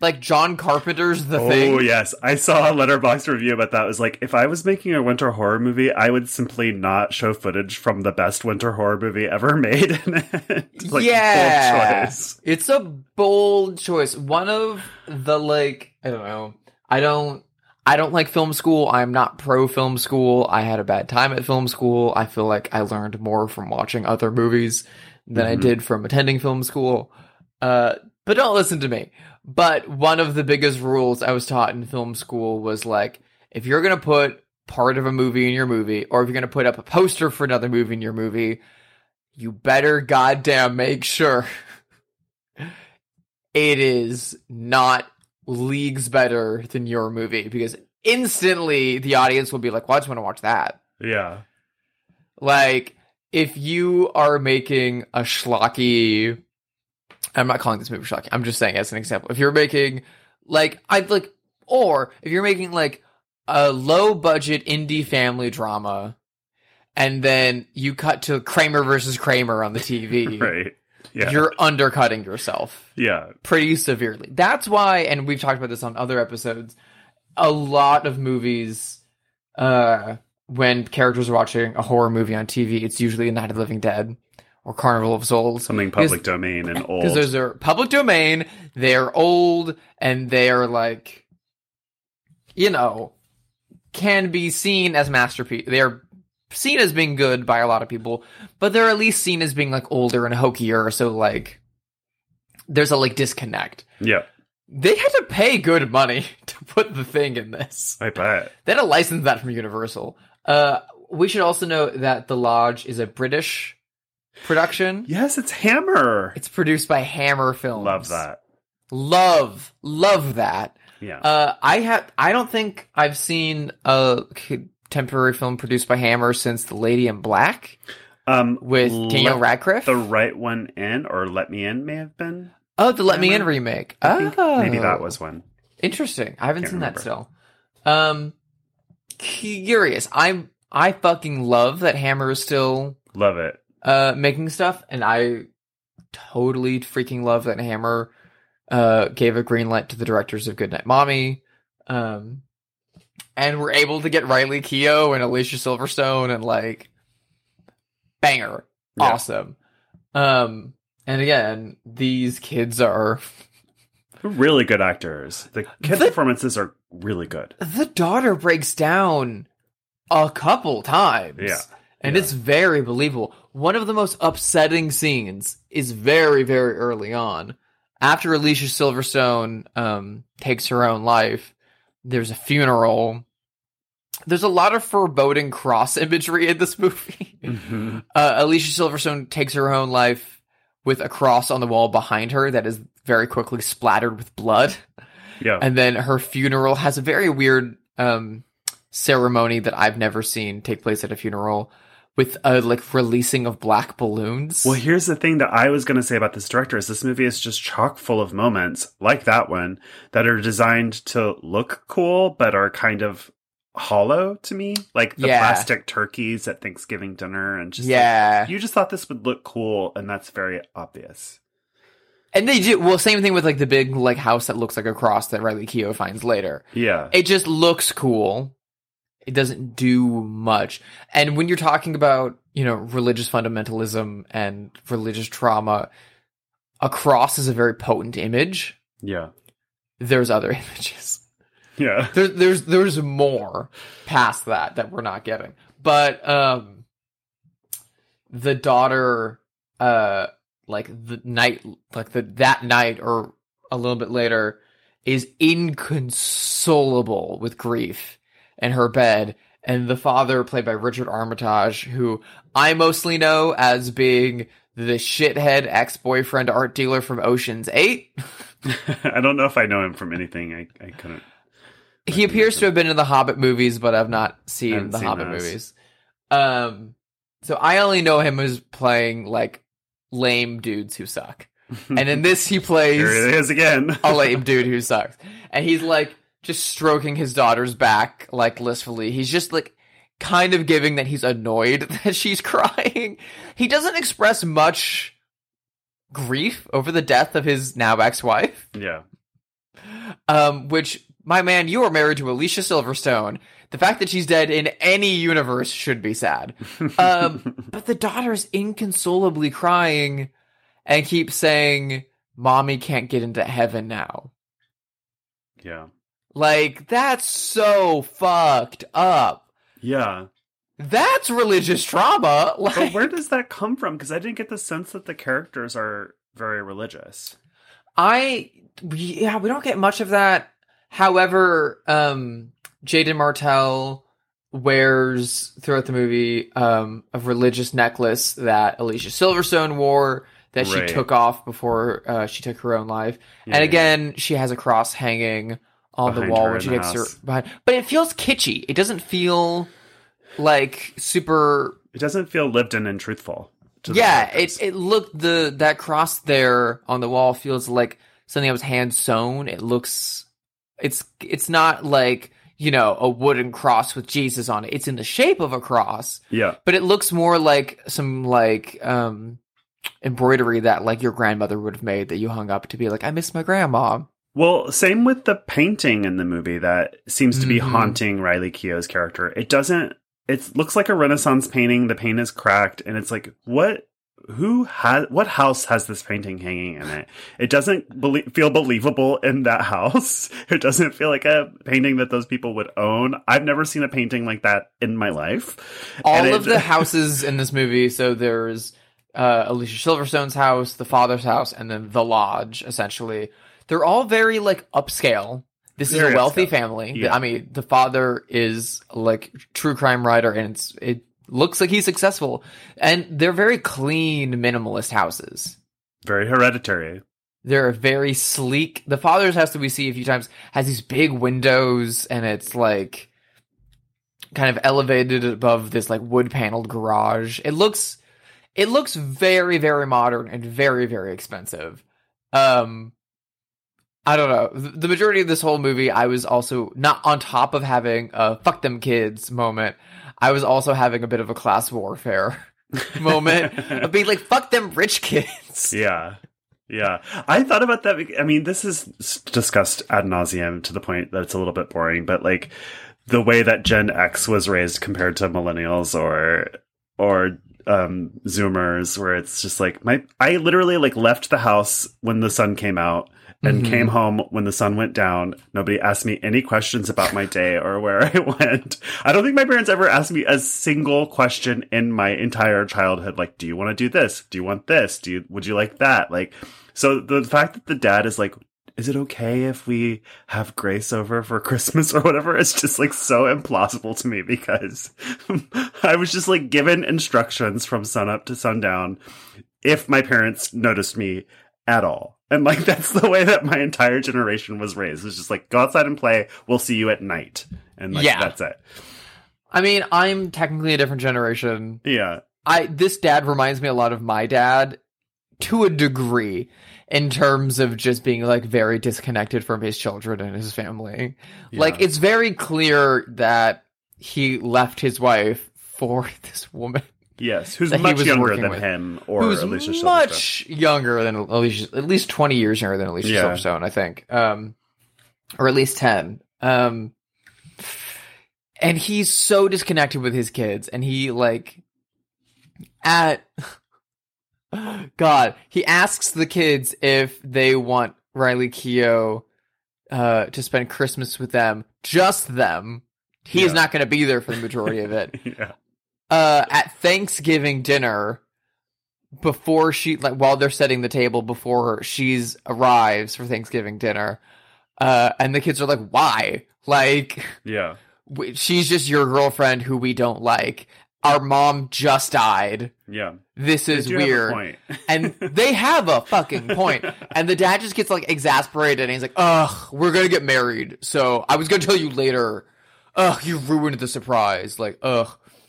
Like John Carpenter's The oh Thing. Oh yes, I saw a Letterboxd review about that. It was like if I was making a winter horror movie, I would simply not show footage from the best winter horror movie ever made. like, yeah, bold choice. it's a bold choice. One of the like, I don't know. I don't. I don't like film school. I'm not pro film school. I had a bad time at film school. I feel like I learned more from watching other movies than I Mhm. did from attending film school. Uh, but don't listen to me. But one of the biggest rules I was taught in film school was like, if you're gonna put part of a movie in your movie, or if you're gonna put up a poster for another movie in your movie, you better goddamn make sure it is not leagues better than your movie because instantly the audience will be like, well, I just want to watch that. Yeah. Like, if you are making a schlocky, I'm not calling this movie shocking. I'm just saying as an example. If you're making like I'd like, or if you're making like a low budget indie family drama, and then you cut to Kramer versus Kramer on the TV, Right. Yeah. you're undercutting yourself yeah. pretty severely. That's why, and we've talked about this on other episodes. A lot of movies, uh, when characters are watching a horror movie on TV, it's usually a Night of the Living Dead or Carnival of Souls. Something public domain and old. Because those are public domain, they're old, and they're like, you know, can be seen as masterpiece. They're seen as being good by a lot of people, but they're at least seen as being like older and hokier. So like, there's a like disconnect. yeah. They had to pay good money to put the thing in this. I bet. They had to license that from Universal. Uh, we should also note that The Lodge is a British production. Yes, it's Hammer. It's produced by Hammer Films. Love that. Love, love that. Yeah. Uh, I have. I don't think I've seen a contemporary film produced by Hammer since The Lady in Black um, with Daniel Radcliffe. The right one in, or Let Me In may have been. oh, the Let Me In remake. I think oh, maybe that was one. interesting. I haven't Can't seen remember. that still. Um, curious. I'm. I fucking love that Hammer is still Love it. Uh making stuff and i totally freaking love that hammer uh gave a green light to the directors of goodnight mommy um and we're able to get riley keough and alicia silverstone and like banger Yeah. awesome um and again these kids are really good actors. The kid The- performances are really good. the daughter breaks down a couple times Yeah. And Yeah. it's very believable. One of the most upsetting scenes is very, very early on. After Alicia Silverstone um, takes her own life, there's a funeral. There's a lot of foreboding cross imagery in this movie. Mhm. Uh, Alicia Silverstone takes her own life with a cross on the wall behind her that is very quickly splattered with blood. Yeah. And then her funeral has a very weird um, ceremony that I've never seen take place at a funeral with a like releasing of black balloons. Well, here's the thing that I was going to say about this director is this movie is just chock full of moments like that one that are designed to look cool but are kind of hollow to me, like the Yeah. plastic turkeys at Thanksgiving dinner and just like, yeah. you just thought this would look cool and that's very obvious. and they do well same thing with like the big like house that looks like a cross that Riley Keough finds later. Yeah. It just looks cool. It doesn't do much. And when you're talking about, you know, religious fundamentalism and religious trauma, a cross is a very potent image. Yeah. There's other images. Yeah. there, there's there's more past that that we're not getting but um the daughter uh like the night like the that night or a little bit later is inconsolable with grief in her bed and the father played by Richard Armitage who I mostly know as being the shithead ex-boyfriend art dealer from Ocean's 8. I don't know if I know him from anything. I, I couldn't. He appears to have been in the Hobbit movies, but I've not seen the seen Hobbit those. movies. Um, so I only know him as playing like lame dudes who suck, and in this he plays Here it is again. a lame dude who sucks, and he's like just stroking his daughter's back like blissfully. He's just like kind of giving that he's annoyed that she's crying. He doesn't express much grief over the death of his now ex-wife yeah. um, which my man, you are married to Alicia Silverstone. The fact that she's dead in any universe should be sad. Um, but the daughter's inconsolably crying and keeps saying, "Mommy can't get into heaven now." Yeah. Like that's so fucked up. Yeah. That's religious trauma. But Like, where does that come from? Because I didn't get the sense that the characters are very religious. I yeah, we don't get much of that. However, um Jaeden Martell wears throughout the movie um a religious necklace that Alicia Silverstone wore that she Right. took off before uh, she took her own life. Yeah. And again, she has a cross hanging on the wall when in she her behind. But it feels kitschy. It doesn't feel like super It doesn't feel lived in and truthful. to yeah, it it looked the that cross there on the wall feels like something that was hand sewn. It looks it's it's not like you know a wooden cross with Jesus on it. It's in the shape of a cross, yeah. but it looks more like some like um embroidery that like your grandmother would have made that you hung up to be like I miss my grandma. Well, same with the painting in the movie that seems to be Mhm. haunting Riley Keough's character. It doesn't. It looks like a Renaissance painting. The paint is cracked, and it's like, what? Who has? What house has this painting hanging in it? It doesn't feel believable in that house. It doesn't feel like a painting that those people would own. I've never seen a painting like that in my life. all And of it- the houses in this movie so there's uh, alicia silverstone's house the father's house and then the lodge essentially they're all very like upscale this is Very a wealthy upscale. family Yeah. i mean the father is like true crime writer and it's, it looks like he's successful and they're very clean minimalist houses very hereditary. they're very sleek. The father's house that we see a few times has these big windows and it's like kind of elevated above this like wood paneled garage. It looks it looks very very modern and very very expensive. Um I don't know. The majority of this whole movie I was also not on top of having a fuck them kids moment. I was also having a bit of a class warfare moment of being like fuck them rich kids. Yeah. Yeah. I thought about that. I mean, this is discussed ad nauseum to the point that it's a little bit boring, but like the way that Gen X was raised compared to millennials or, or, um, Zoomers, where it's just like my, I literally like left the house when the sun came out and Mhm. came home when the sun went down. Nobody asked me any questions about my day or where I went. I don't think my parents ever asked me a single question in my entire childhood. Like, do you want to do this? Do you want this? Do you, would you like that? Like, so the fact that the dad is like, is it okay if we have Grace over for Christmas or whatever? It's just like so implausible to me because I was just like given instructions from sunup to sundown if my parents noticed me at all. And like that's the way that my entire generation was raised. It's just like go outside and play. We'll see you at night, and like Yeah. that's it. I mean, I'm technically a different generation. Yeah, I this dad reminds me a lot of my dad to a degree in terms of just being like very disconnected from his children and his family. Like it's very clear that he left his wife for this woman yes. Who's much younger than with. him or who's Alicia Silverstone. much younger than Alicia, at least 20 years younger than Alicia Yeah. Silverstone, I think. Um or at least 10. Um and he's so disconnected with his kids and he like at God, he asks the kids if they want Riley Keough uh, to spend Christmas with them, just them. He is Yeah. not going to be there for the majority of it. yeah, Uh, at Thanksgiving dinner, before she like while they're setting the table before her, she's arrives for Thanksgiving dinner, uh, and the kids are like, "Why? Like, yeah, w- she's just your girlfriend who we don't like." our mom just died. Yeah. This is Do have a weird. and they have a fucking point. And the dad just gets like exasperated and he's like, ugh, we're gonna get married. So I was gonna tell you later. Ugh, you ruined the surprise. Like, ugh.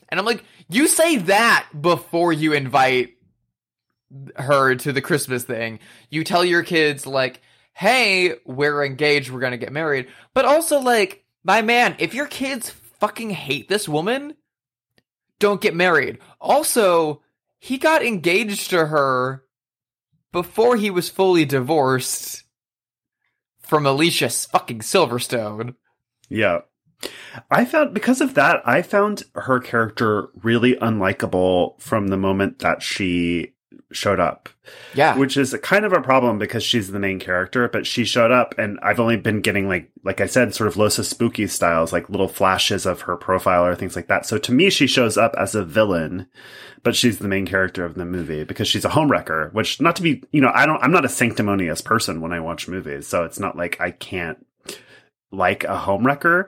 And I'm like, you say that before you invite her to the Christmas thing. You tell your kids, like, hey, we're engaged, we're gonna get married. But also, like, my man, if your kids fucking hate this woman, don't get married. Also, he got engaged to her before he was fully divorced from Alicia fucking Silverstone. Yeah. I found because of that, I found her character really unlikable from the moment that she showed up, Yeah. which is kind of a problem because she's the main character, but she showed up and I've only been getting like, like I said, sort of Los Espookys styles, like little flashes of her profile or things like that. So to me, she shows up as a villain, but she's the main character of the movie because she's a homewrecker, which not to be, you know, I don't, I'm not a sanctimonious person when I watch movies. So it's not like I can't like a homewrecker,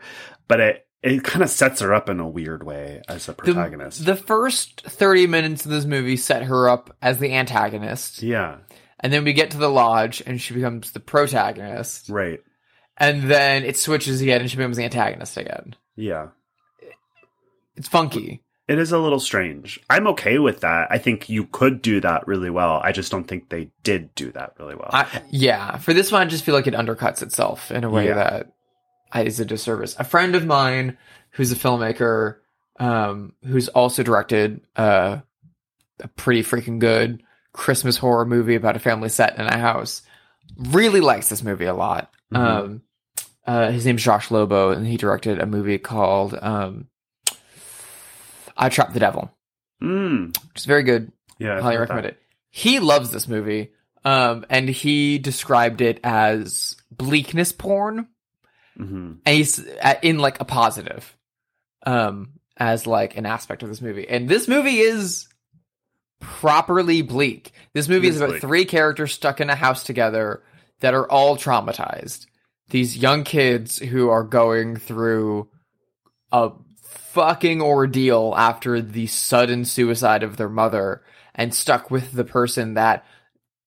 but it, it kind of sets her up in a weird way as a the, protagonist. the first 30 minutes of this movie set her up as the antagonist. yeah, And then we get to the lodge and she becomes the protagonist. right. And then it switches again and she becomes the antagonist again. Yeah. It's funky. It is a little strange. I'm okay with that. I think you could do that really well. I just don't think they did do that really well. I, yeah, for this one, I just feel like it undercuts itself in a way Yeah. that is a disservice. A friend of mine who's a filmmaker, um, who's also directed uh, a pretty freaking good Christmas horror movie about a family set in a house, really likes this movie a lot. Mhm. Um, uh, his name's Josh Lobo, and he directed a movie called um, I Trapped the Devil, mm. which is very good Yeah. I've highly recommend that. it. He loves this movie, um, and he described it as bleakness porn, Mhm. and he's uh, in like a positive, um, as like an aspect of this movie. And this movie is properly bleak. This movie is about bleak. three characters stuck in a house together that are all traumatized. These young kids who are going through a fucking ordeal after the sudden suicide of their mother and stuck with the person that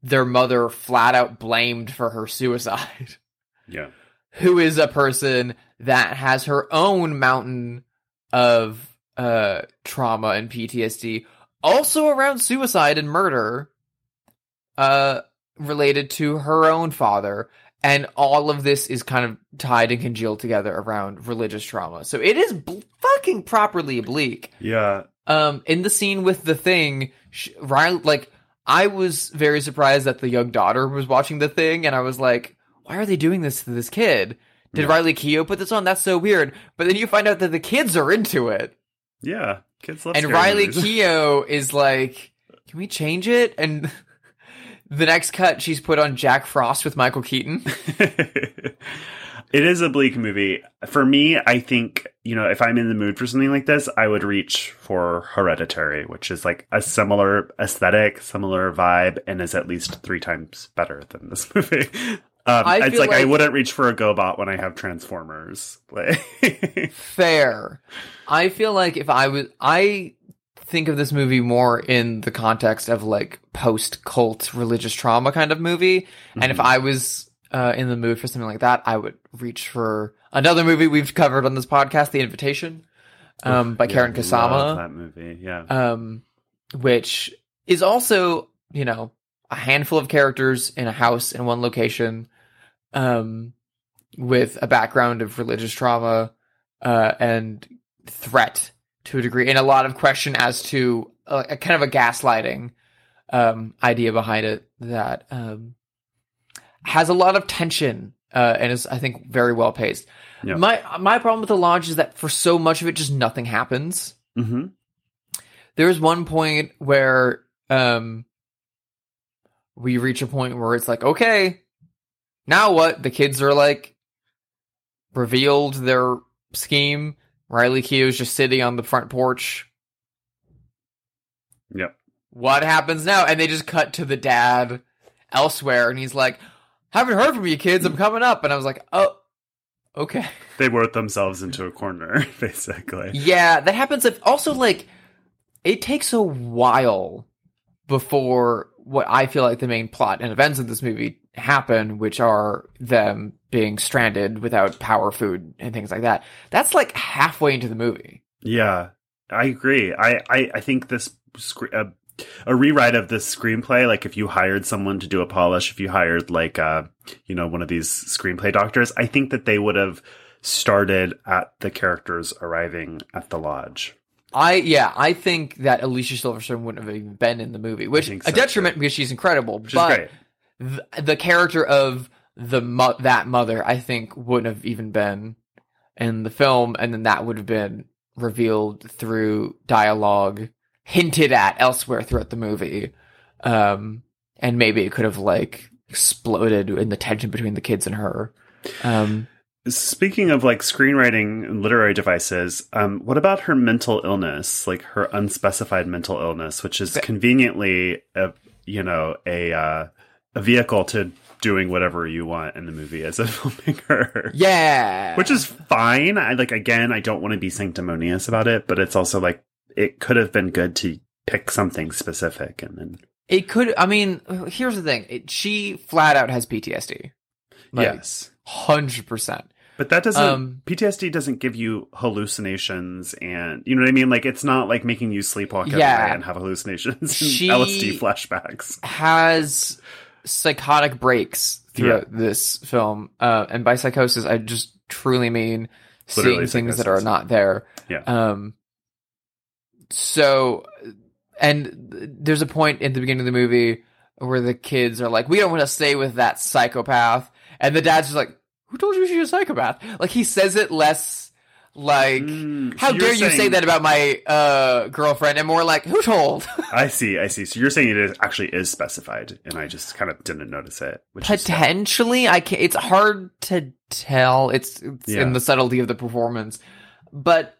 their mother flat out blamed for her suicide, Yeah. Who is a person that has her own mountain of uh trauma and PTSD also around suicide and murder uh related to her own father and all of this is kind of tied and congealed together around religious trauma. So it is bl- fucking properly bleak Yeah. um in the scene with the thing sh- Riley like I was very surprised that the young daughter was watching the thing and I was like why are they doing this to this kid did Yeah. Riley Keough put this on that's so weird but then you find out that the kids are into it Yeah. Kids love it. and Riley movies. Keough is like can we change it and the next cut she's put on Jack Frost with Michael Keaton it is a bleak movie. For me, I think, you know, if I'm in the mood for something like this, I would reach for Hereditary, which is like a similar aesthetic, similar vibe, and is at least three times better than this movie. Um, I it's feel like, I wouldn't reach for a GoBot when I have Transformers. Fair. I feel like if I was, I think of this movie more in the context of like post cult religious trauma kind of movie. And if Mhm. I was uh, in the mood for something like that, I would reach for another movie we've covered on this podcast, The Invitation, um, by Karyn Kusama, that movie. Yeah. um, which is also, you know, a handful of characters in a house in one location, um, with a background of religious trauma, uh, and threat to a degree, and a lot of question as to a, a kind of a gaslighting, um, idea behind it that, um, has a lot of tension, uh, and is, I think, very well paced. Yeah. My, my problem with the Lodge is that for so much of it, just nothing happens hmm there's one point where um we reach a point where it's like okay now what the kids are like revealed their scheme riley Keough's just sitting on the front porch Yep. what happens now and they just cut to the dad elsewhere and he's like haven't heard from you kids i'm coming up and i was like oh okay They worked themselves into a corner, basically. Yeah, that happens. If, also, like it takes a while before what I feel like the main plot and events of this movie happen, which are them being stranded without power, food, and things like that. That's like halfway into the movie. Yeah, I agree. I I, I think this scre- uh, a rewrite of this screenplay, like if you hired someone to do a polish, if you hired like uh you know one of these screenplay doctors, I think that they would have started at the characters arriving at the lodge. I yeah, I think that Alicia Silverstone wouldn't have even been in the movie, which think a detriment too. because she's incredible. Which but great. Th- the character of the mo- that mother, I think, wouldn't have even been in the film, and then that would have been revealed through dialogue hinted at elsewhere throughout the movie. Um, and maybe it could have like exploded in the tension between the kids and her. Um, Speaking of like screenwriting and literary devices, um, what about her mental illness, like her unspecified mental illness, which is conveniently a you know a uh, a vehicle to doing whatever you want in the movie as a filmmaker. yeah, which is fine. I like again, I don't want to be sanctimonious about it, but it's also like it could have been good to pick something specific and then it could. I mean, here's the thing: it, she flat out has PTSD. Like, yes. hundred percent. But that doesn't Um, PTSD doesn't give you hallucinations and you know what I mean? Like it's not like making you sleepwalk every Yeah. night and have hallucinations and She- LSD flashbacks. has psychotic breaks throughout this film. Uh, and by psychosis, I just truly mean Literally seeing things that are not there. Yeah. Um, so, and there's a point in the beginning of the movie where the kids are like, we don't want to stay with that psychopath. And the dad's just like, who told you she's a psychopath? Like, he says it less like, Mm, how so dare you say that about my uh, girlfriend? And more like, who told? I see, I see. So you're saying it is actually is specified and I just kind of didn't notice it. Potentially, I can It's hard to tell. It's, it's Yeah. in the subtlety of the performance, but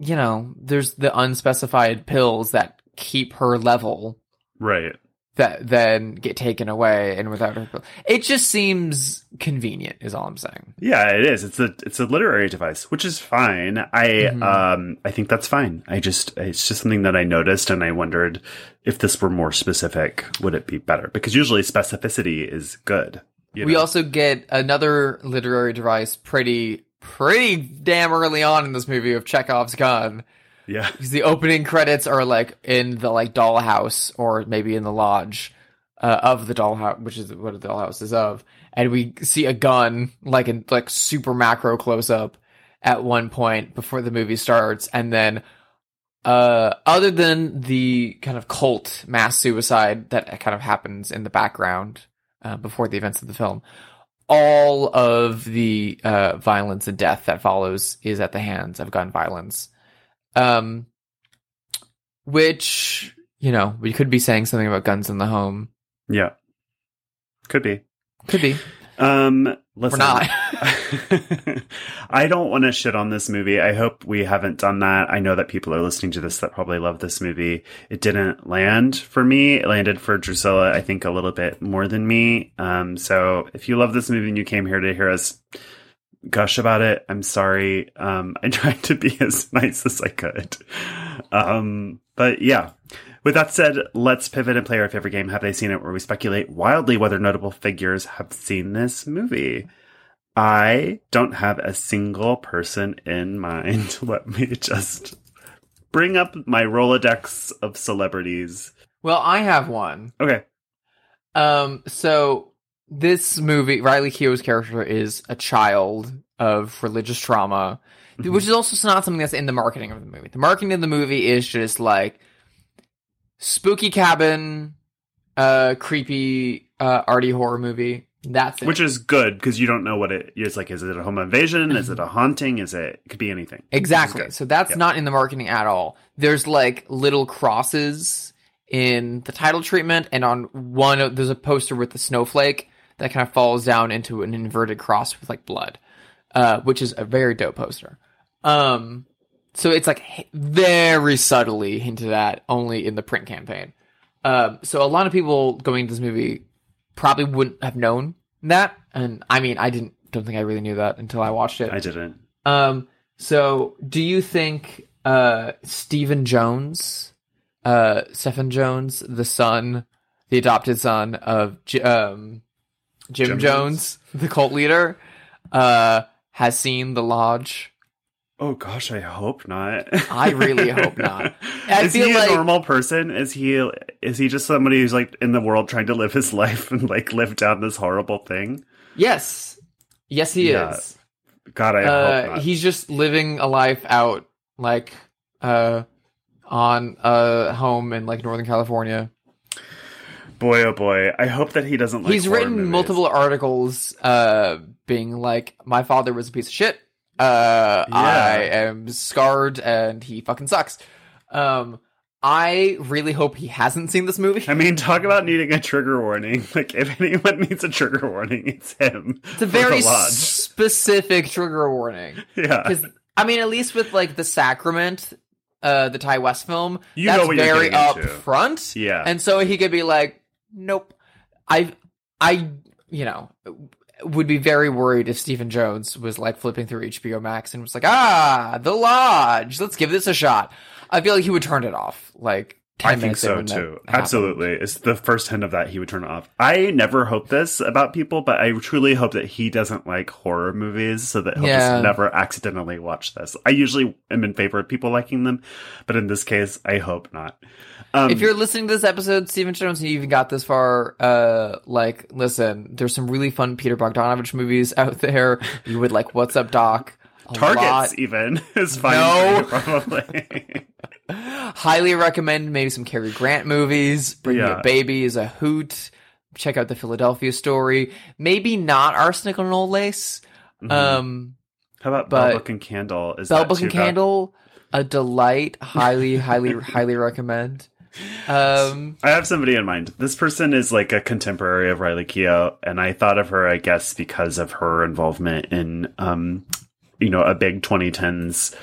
you know, there's the unspecified pills that keep her level right. That then get taken away, and without her, it just seems convenient. Is all I'm saying. Yeah, it is. It's a it's a literary device, which is fine. I Mhm. um I think that's fine. I just it's just something that I noticed and I wondered if this were more specific, would it be better? Because usually specificity is good. you We know? also get another literary device pretty pretty damn early on in this movie of Chekhov's gun. Yeah. because the opening credits are like in the like dollhouse or maybe in the lodge uh, of the dollhouse, which is what the dollhouse is of, and we see a gun like in like super macro close up at one point before the movie starts, and then uh other than the kind of cult mass suicide that kind of happens in the background uh, before the events of the film all of the uh violence and death that follows is at the hands of gun violence um which you know we could be saying something about guns in the home Yeah. Could be. could be Um listen. we're not I don't want to shit on this movie. I hope we haven't done that. I know that people are listening to this that probably love this movie. It didn't land for me. It landed for Drusilla, I think, a little bit more than me. Um, so if you love this movie and you came here to hear us gush about it, I'm sorry. Um, I tried to be as nice as I could. Um, but yeah. With that said, let's pivot and play our favorite game. Have they seen it? Where we speculate wildly whether notable figures have seen this movie. I don't have a single person in mind. Let me just bring up my Rolodex of celebrities. well i have one Okay. um so this movie riley keough's character is a child of religious trauma Mhm. which is also not something that's in the marketing of the movie the marketing of the movie is just like spooky cabin uh creepy uh arty horror movie that's it. Which is good because you don't know what it is. Like, is it a home invasion? Is it a haunting? Is it, it could be anything. Exactly. So that's Yep. not in the marketing at all. There's like little crosses in the title treatment, and on one, of- there's a poster with the snowflake that kind of falls down into an inverted cross with like blood, uh, which is a very dope poster. Um, so it's like very subtly hinted at only in the print campaign. Um, so a lot of people going to this movie probably wouldn't have known that, and I mean, I didn't. Don't think I really knew that until I watched it. I didn't. Um, so do you think uh Stephen Jones uh, Stephen Jones, the son, the adopted son of um, Jim, Jim Jones, the cult leader, uh, has seen the lodge. Oh gosh, I hope not. I really hope not. I is he like- a normal person? Is he is he just somebody who's like in the world trying to live his life and like live down this horrible thing? Yes, yes, he Yeah, is. God, I hope Uh, not. he's just living a life out, like, uh, on a home in like Northern California. Boy, oh boy, I hope that he doesn't. Like He's written movies. multiple articles, uh, being like, "My father was a piece of shit. Uh, I am scarred, and he fucking sucks." Um, I really hope he hasn't seen this movie. I mean, talk about needing a trigger warning. Like, if anyone needs a trigger warning, it's him. It's a very specific trigger warning. Yeah, Because I mean, at least with like the Sacrament, uh, the Ti West film, You that's know what you're very up front. yeah. And so he could be like, "Nope, I, I, you know, would be very worried if Stephen Jones was like flipping through HBO Max and was like, ah, The Lodge, let's give this a shot." I feel like he would turn it off. Like, I think so too. Absolutely. It's the first hint of that he would turn it off. I never hope this about people, but I truly hope that he doesn't like horror movies so that he'll Yeah. just never accidentally watch this. I usually am in favor of people liking them, but in this case, I hope not. Um, if you're listening to this episode, Stephen Jones, and you even got this far, uh, like, listen, there's some really fun Peter Bogdanovich movies out there. You would like What's Up, Doc? Targets lot. even is fine. No. probably. Highly recommend maybe some Cary Grant movies. Bring Me Yeah. a Baby is a hoot. Check out the Philadelphia story. Maybe not Arsenic and Old Lace. Mhm. Um, How about but- Bell Book and Candle? Is Bell that Book and bad? Candle, a delight. Highly, highly, highly recommend. Um, I have somebody in mind. This person is like a contemporary of Riley Keough, and I thought of her, I guess, because of her involvement in, um, you know, a big 2010s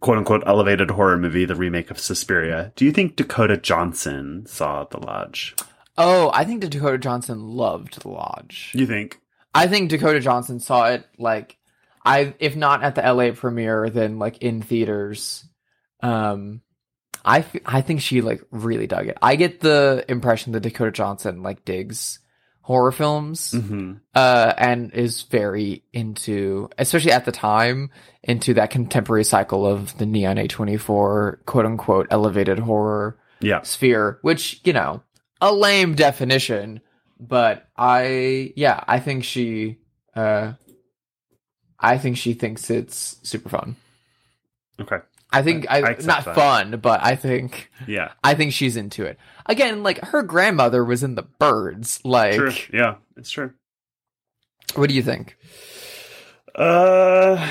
quote unquote elevated horror movie, the remake of Suspiria. Do you think Dakota Johnson saw The Lodge? oh, I think Dakota Johnson loved The Lodge. You think? I think Dakota Johnson saw it like I if not at the LA premiere then like in theaters. Um I f- I think she like really dug it. I get the impression that Dakota Johnson like digs horror films hmm uh and is very into especially at the time into that contemporary cycle of the Neon A24 quote unquote elevated horror Yeah. sphere, which, you know, a lame definition, but I, yeah, I think she, uh, I think she thinks it's super fun. Okay. I think I- I, not that. fun, but I think Yeah. I think she's into it. Again, like her grandmother was in the birds. Like, True. Yeah. It's true. what do you think? Uh,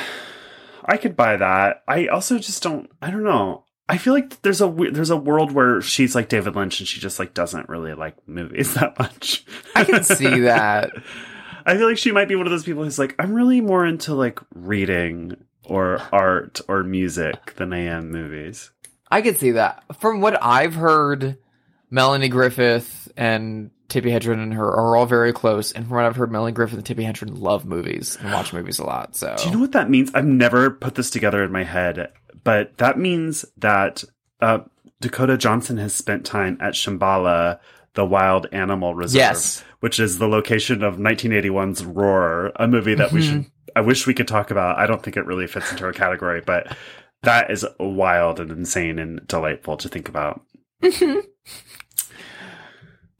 I could buy that. I also just don't. I don't know. I feel like there's a there's a world where she's like David Lynch and she just like doesn't really like movies that much. I can see that. I feel like she might be one of those people who's like, I'm really more into like reading or art or music than I am movies. I could see that. From what I've heard, Melanie Griffith and Tippi Hedren and her are all very close. And from what I've heard, Melanie Griffith and Tippi Hedren love movies and watch movies a lot. So Do you know what that means? I've never put this together in my head, but that means that uh, Dakota Johnson has spent time at Shambala, the wild animal reserve, Yes. which is the location of 1981's Roar, a movie that we should. I wish we could talk about. I don't think it really fits into our category, but that is wild and insane and delightful to think about.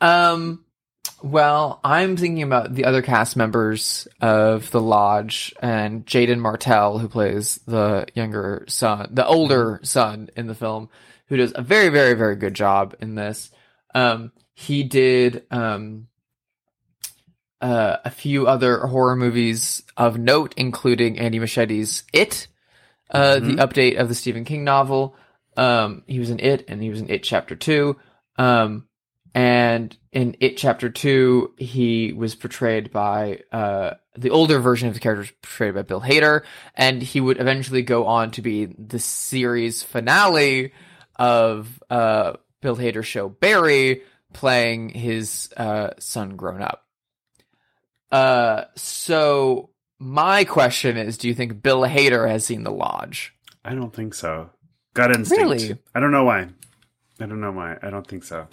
Um, well, I'm thinking about the other cast members of the lodge and Jaeden Martell, who plays the younger son, the older son in the film, who does a very, very, very good job in this. Um, he did um uh, a few other horror movies of note, including Andy Muschietti's It, uh, Mhm. the update of the Stephen King novel. Um, he was in It, and he was in It Chapter Two. Um, and in It Chapter Two, he was portrayed by uh, the older version of the character was portrayed by Bill Hader, and he would eventually go on to be the series finale of uh, Bill Hader's show Barry, playing his uh, son grown up. Uh, so my question is, do you think Bill Hader has seen The Lodge? I don't think so. Gut instinct. Really? I don't know why. I don't know why. I don't think so.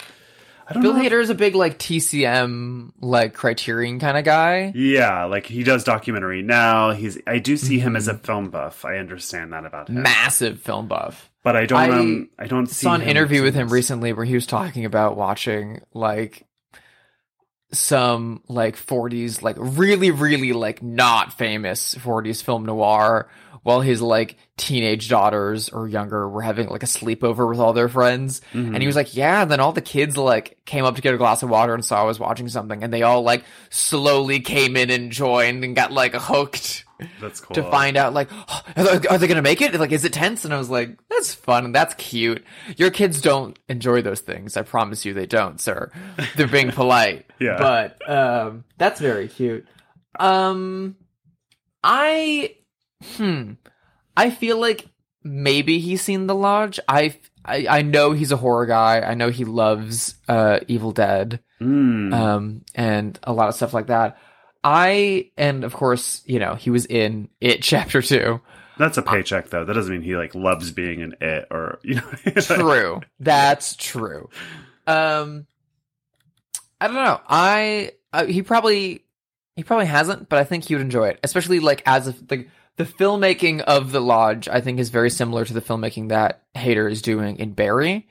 I don't Bill know. Hader is a big like TCM like Criterion kind of guy. Yeah, like he does documentary now. He's I do see him Mm-hmm. as a film buff. I understand that about him. Massive film buff. but I don't I um I don't see saw an him interview with him recently where he was talking about watching like some like 40s like really really like not famous 40s film noir while his like teenage daughters or younger were having like a sleepover with all their friends. Mm-hmm. and he was like yeah and then all the kids like came up to get a glass of water and saw I was watching something. And they all like slowly came in and joined and got like hooked That's cool. to find out like "Oh, are they, are they gonna make it? Like is it tense? And i was like that's fun. That's cute. Your kids don't enjoy those things. I promise you they don't sir. They're being polite. Yeah. but um that's very cute. Um i hmm i feel like maybe he's seen the lodge. I i, I know he's a horror guy. I know he loves uh evil dead. Mm. um, and a lot of stuff like that. I and of course, you know, he was in it chapter two. That's a paycheck though. That doesn't mean he like loves being an it or you know. True, that's true. Um, I don't know. I uh, he probably he probably hasn't, but I think he would enjoy it, especially like as a like the filmmaking of the lodge. I think is very similar to the filmmaking that Hader is doing in Barry.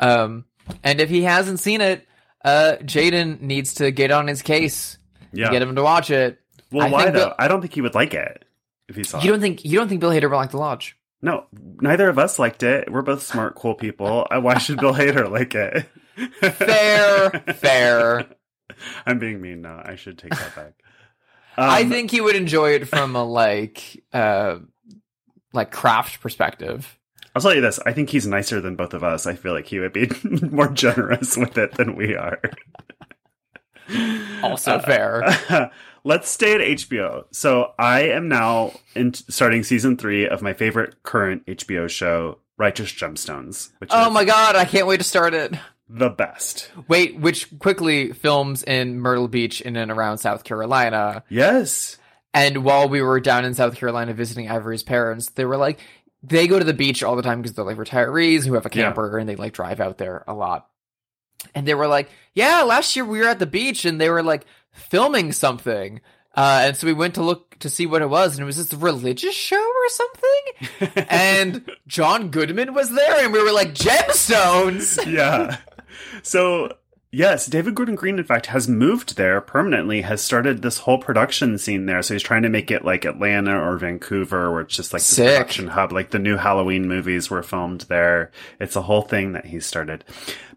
Um, and if he hasn't seen it, uh, Jaeden needs to get on his case. Yeah. Get him to watch it. well, I why though? Bill- I don't think he would like it if he saw You it. don't think you don't think Bill Hader would like the lodge? No, neither of us liked it. We're both smart, cool people. Uh, Why should Bill Hader like it? Fair, fair. I'm being mean now. I should take that back. I Um, think he would enjoy it from a like uh like craft perspective. I'll tell you this. I think he's nicer than both of us. I feel like he would be more generous with it than we are. Also Uh, fair. Let's stay at HBO. So I am now in starting season three of my favorite current HBO show, Righteous Gemstones, which Oh my god, I can't wait to start it. the best. Wait, which quickly films in Myrtle Beach in and around South Carolina. Yes. And while we were down in South Carolina visiting Ivory's parents, they were like, they go to the beach all the time because they're like retirees who have a Yeah. camper and they like drive out there a lot. And they were like, yeah, last year we were at the beach and they were like filming something. Uh, and so we went to look to see what it was, and it was this religious show or something. and John Goodman was there, and we were like, gemstones. yeah. So yes, David Gordon Green, in fact, has moved there permanently. Has started this whole production scene there. So he's trying to make it like Atlanta or Vancouver, where it's just like Sick. production hub. Like the new Halloween movies were filmed there. It's a whole thing that he started.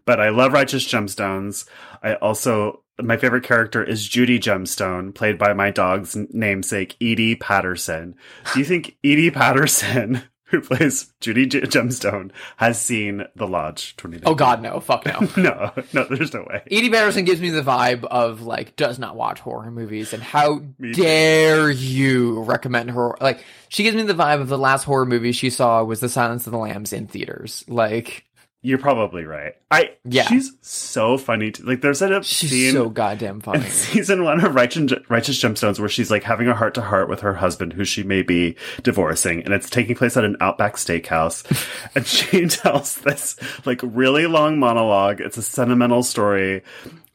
But I love Righteous Gemstones. I also my favorite character is Judy Gemstone, played by my dog's namesake Edi Patterson. Do you think Edi Patterson? Who plays Judy J- Gemstone has seen The Lodge 2019? Oh God, no, fuck no. No, no, there's no way. Edi Patterson gives me the vibe of like does not watch horror movies, and how dare you recommend her? Like she gives me the vibe of the last horror movie she saw was The Silence of the Lambs in theaters. Like You're probably right. I Yeah. she's so funny. To, like there's a scene. she's scene so goddamn funny. season one of Righteous, Righteous Gemstones where she's like having a heart to heart with her husband, who she may be divorcing, and it's taking place at an Outback Steakhouse, and she tells this like really long monologue. It's a sentimental story.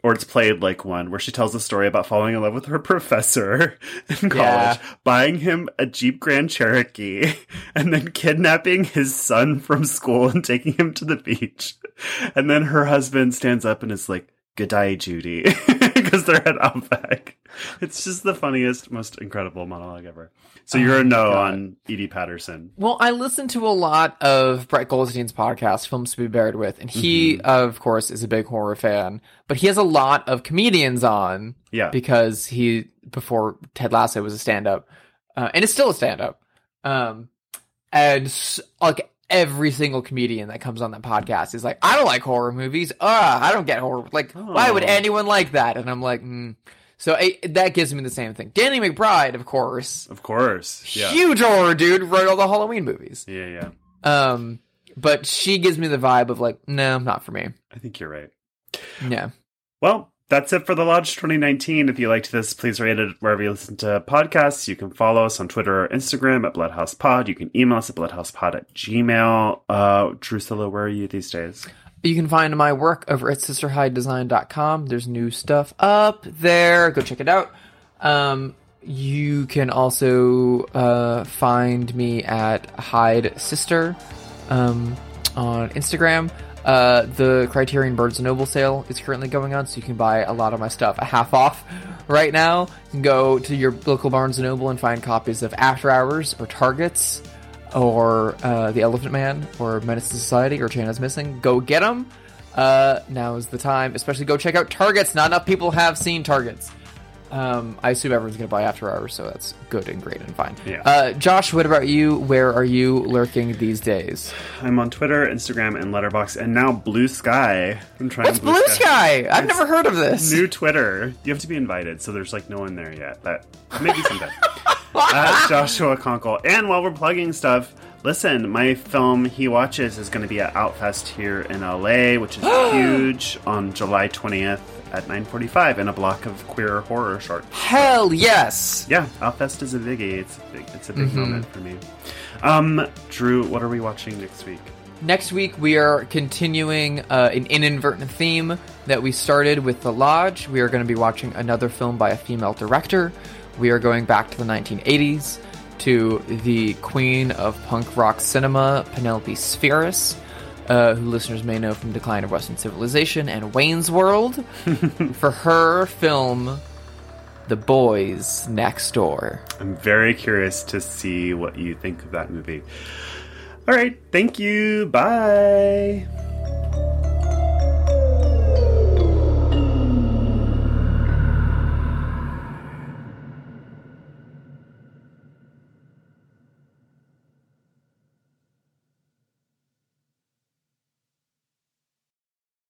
Or it's played like one where she tells a story about falling in love with her professor in college, Yeah. buying him a Jeep Grand Cherokee, and then kidnapping his son from school and taking him to the beach. And then her husband stands up and is like, Good day, Judy, because they're at Outback. It's just the funniest, most incredible monologue ever. So you're a no God. on Edi Patterson. Well, I listen to a lot of Brett Goldstein's podcast, Films to Be Buried With, and he, of course, is a big horror fan. But he has a lot of comedians on Yeah. because he before Ted Lasso was a stand up, uh, and it's still a stand up. Um, and like every single comedian that comes on that podcast is like, I don't like horror movies. Ah, I don't get horror. Like, why would Oh. anyone like that? And I'm like, mm. so that gives me the same thing. Danny McBride, of course, Of course. Yeah. huge horror dude, wrote all the Halloween movies. Yeah, yeah. Um, but she gives me the vibe of like, no, not for me. I think you're right. Yeah. Well, that's it for the Lodge 2019. If you liked this, please rate it wherever you listen to podcasts. You can follow us on Twitter or Instagram at BloodhousePod. You can email us at bloodhousepod at gmail. Uh, Drusilla, where are you these days? You can find my work over at sisterhydedesign.com. There's new stuff up there. Go check it out. Um, you can also uh, find me at Hyde Sister um, on Instagram. Uh, the Criterion Barnes Noble sale is currently going on, so you can buy a lot of my stuff a half off right now. You can go to your local Barnes and Noble and find copies of After Hours or Targets or uh, The Elephant Man or Menace to Society or Chan Is Missing. Go get them. Uh, now is the time. Especially go check out Targets. Not enough people have seen Targets. Um, I assume everyone's going to buy After Hours, so that's good and great and fine. Yeah. Uh, Josh, what about you? Where are you lurking these days? I'm on Twitter, Instagram, and Letterboxd, and now Bluesky. I'm trying What's Bluesky? I've never heard of this. New Twitter. You have to be invited, so there's like no one there yet. But maybe someday. Joshua Conkle. And while we're plugging stuff, listen, my film He Watches is going to be at Outfest here in LA, which is huge, on July 20th at 9:45 in a block of queer horror shorts. Hell yes. Yeah, Outfest is a biggie. It's a big, it's a big moment for me. Um, Drew, what are we watching next week? Next week, we are continuing uh, an inadvertent theme that we started with The Lodge. We are going to be watching another film by a female director. We are going back to the 1980s to the queen of punk rock cinema, Penelope Spheeris, uh, who listeners may know from Decline of Western Civilization and Wayne's World, for her film, The Boys Next Door. I'm very curious to see what you think of that movie. All right, thank you. Bye.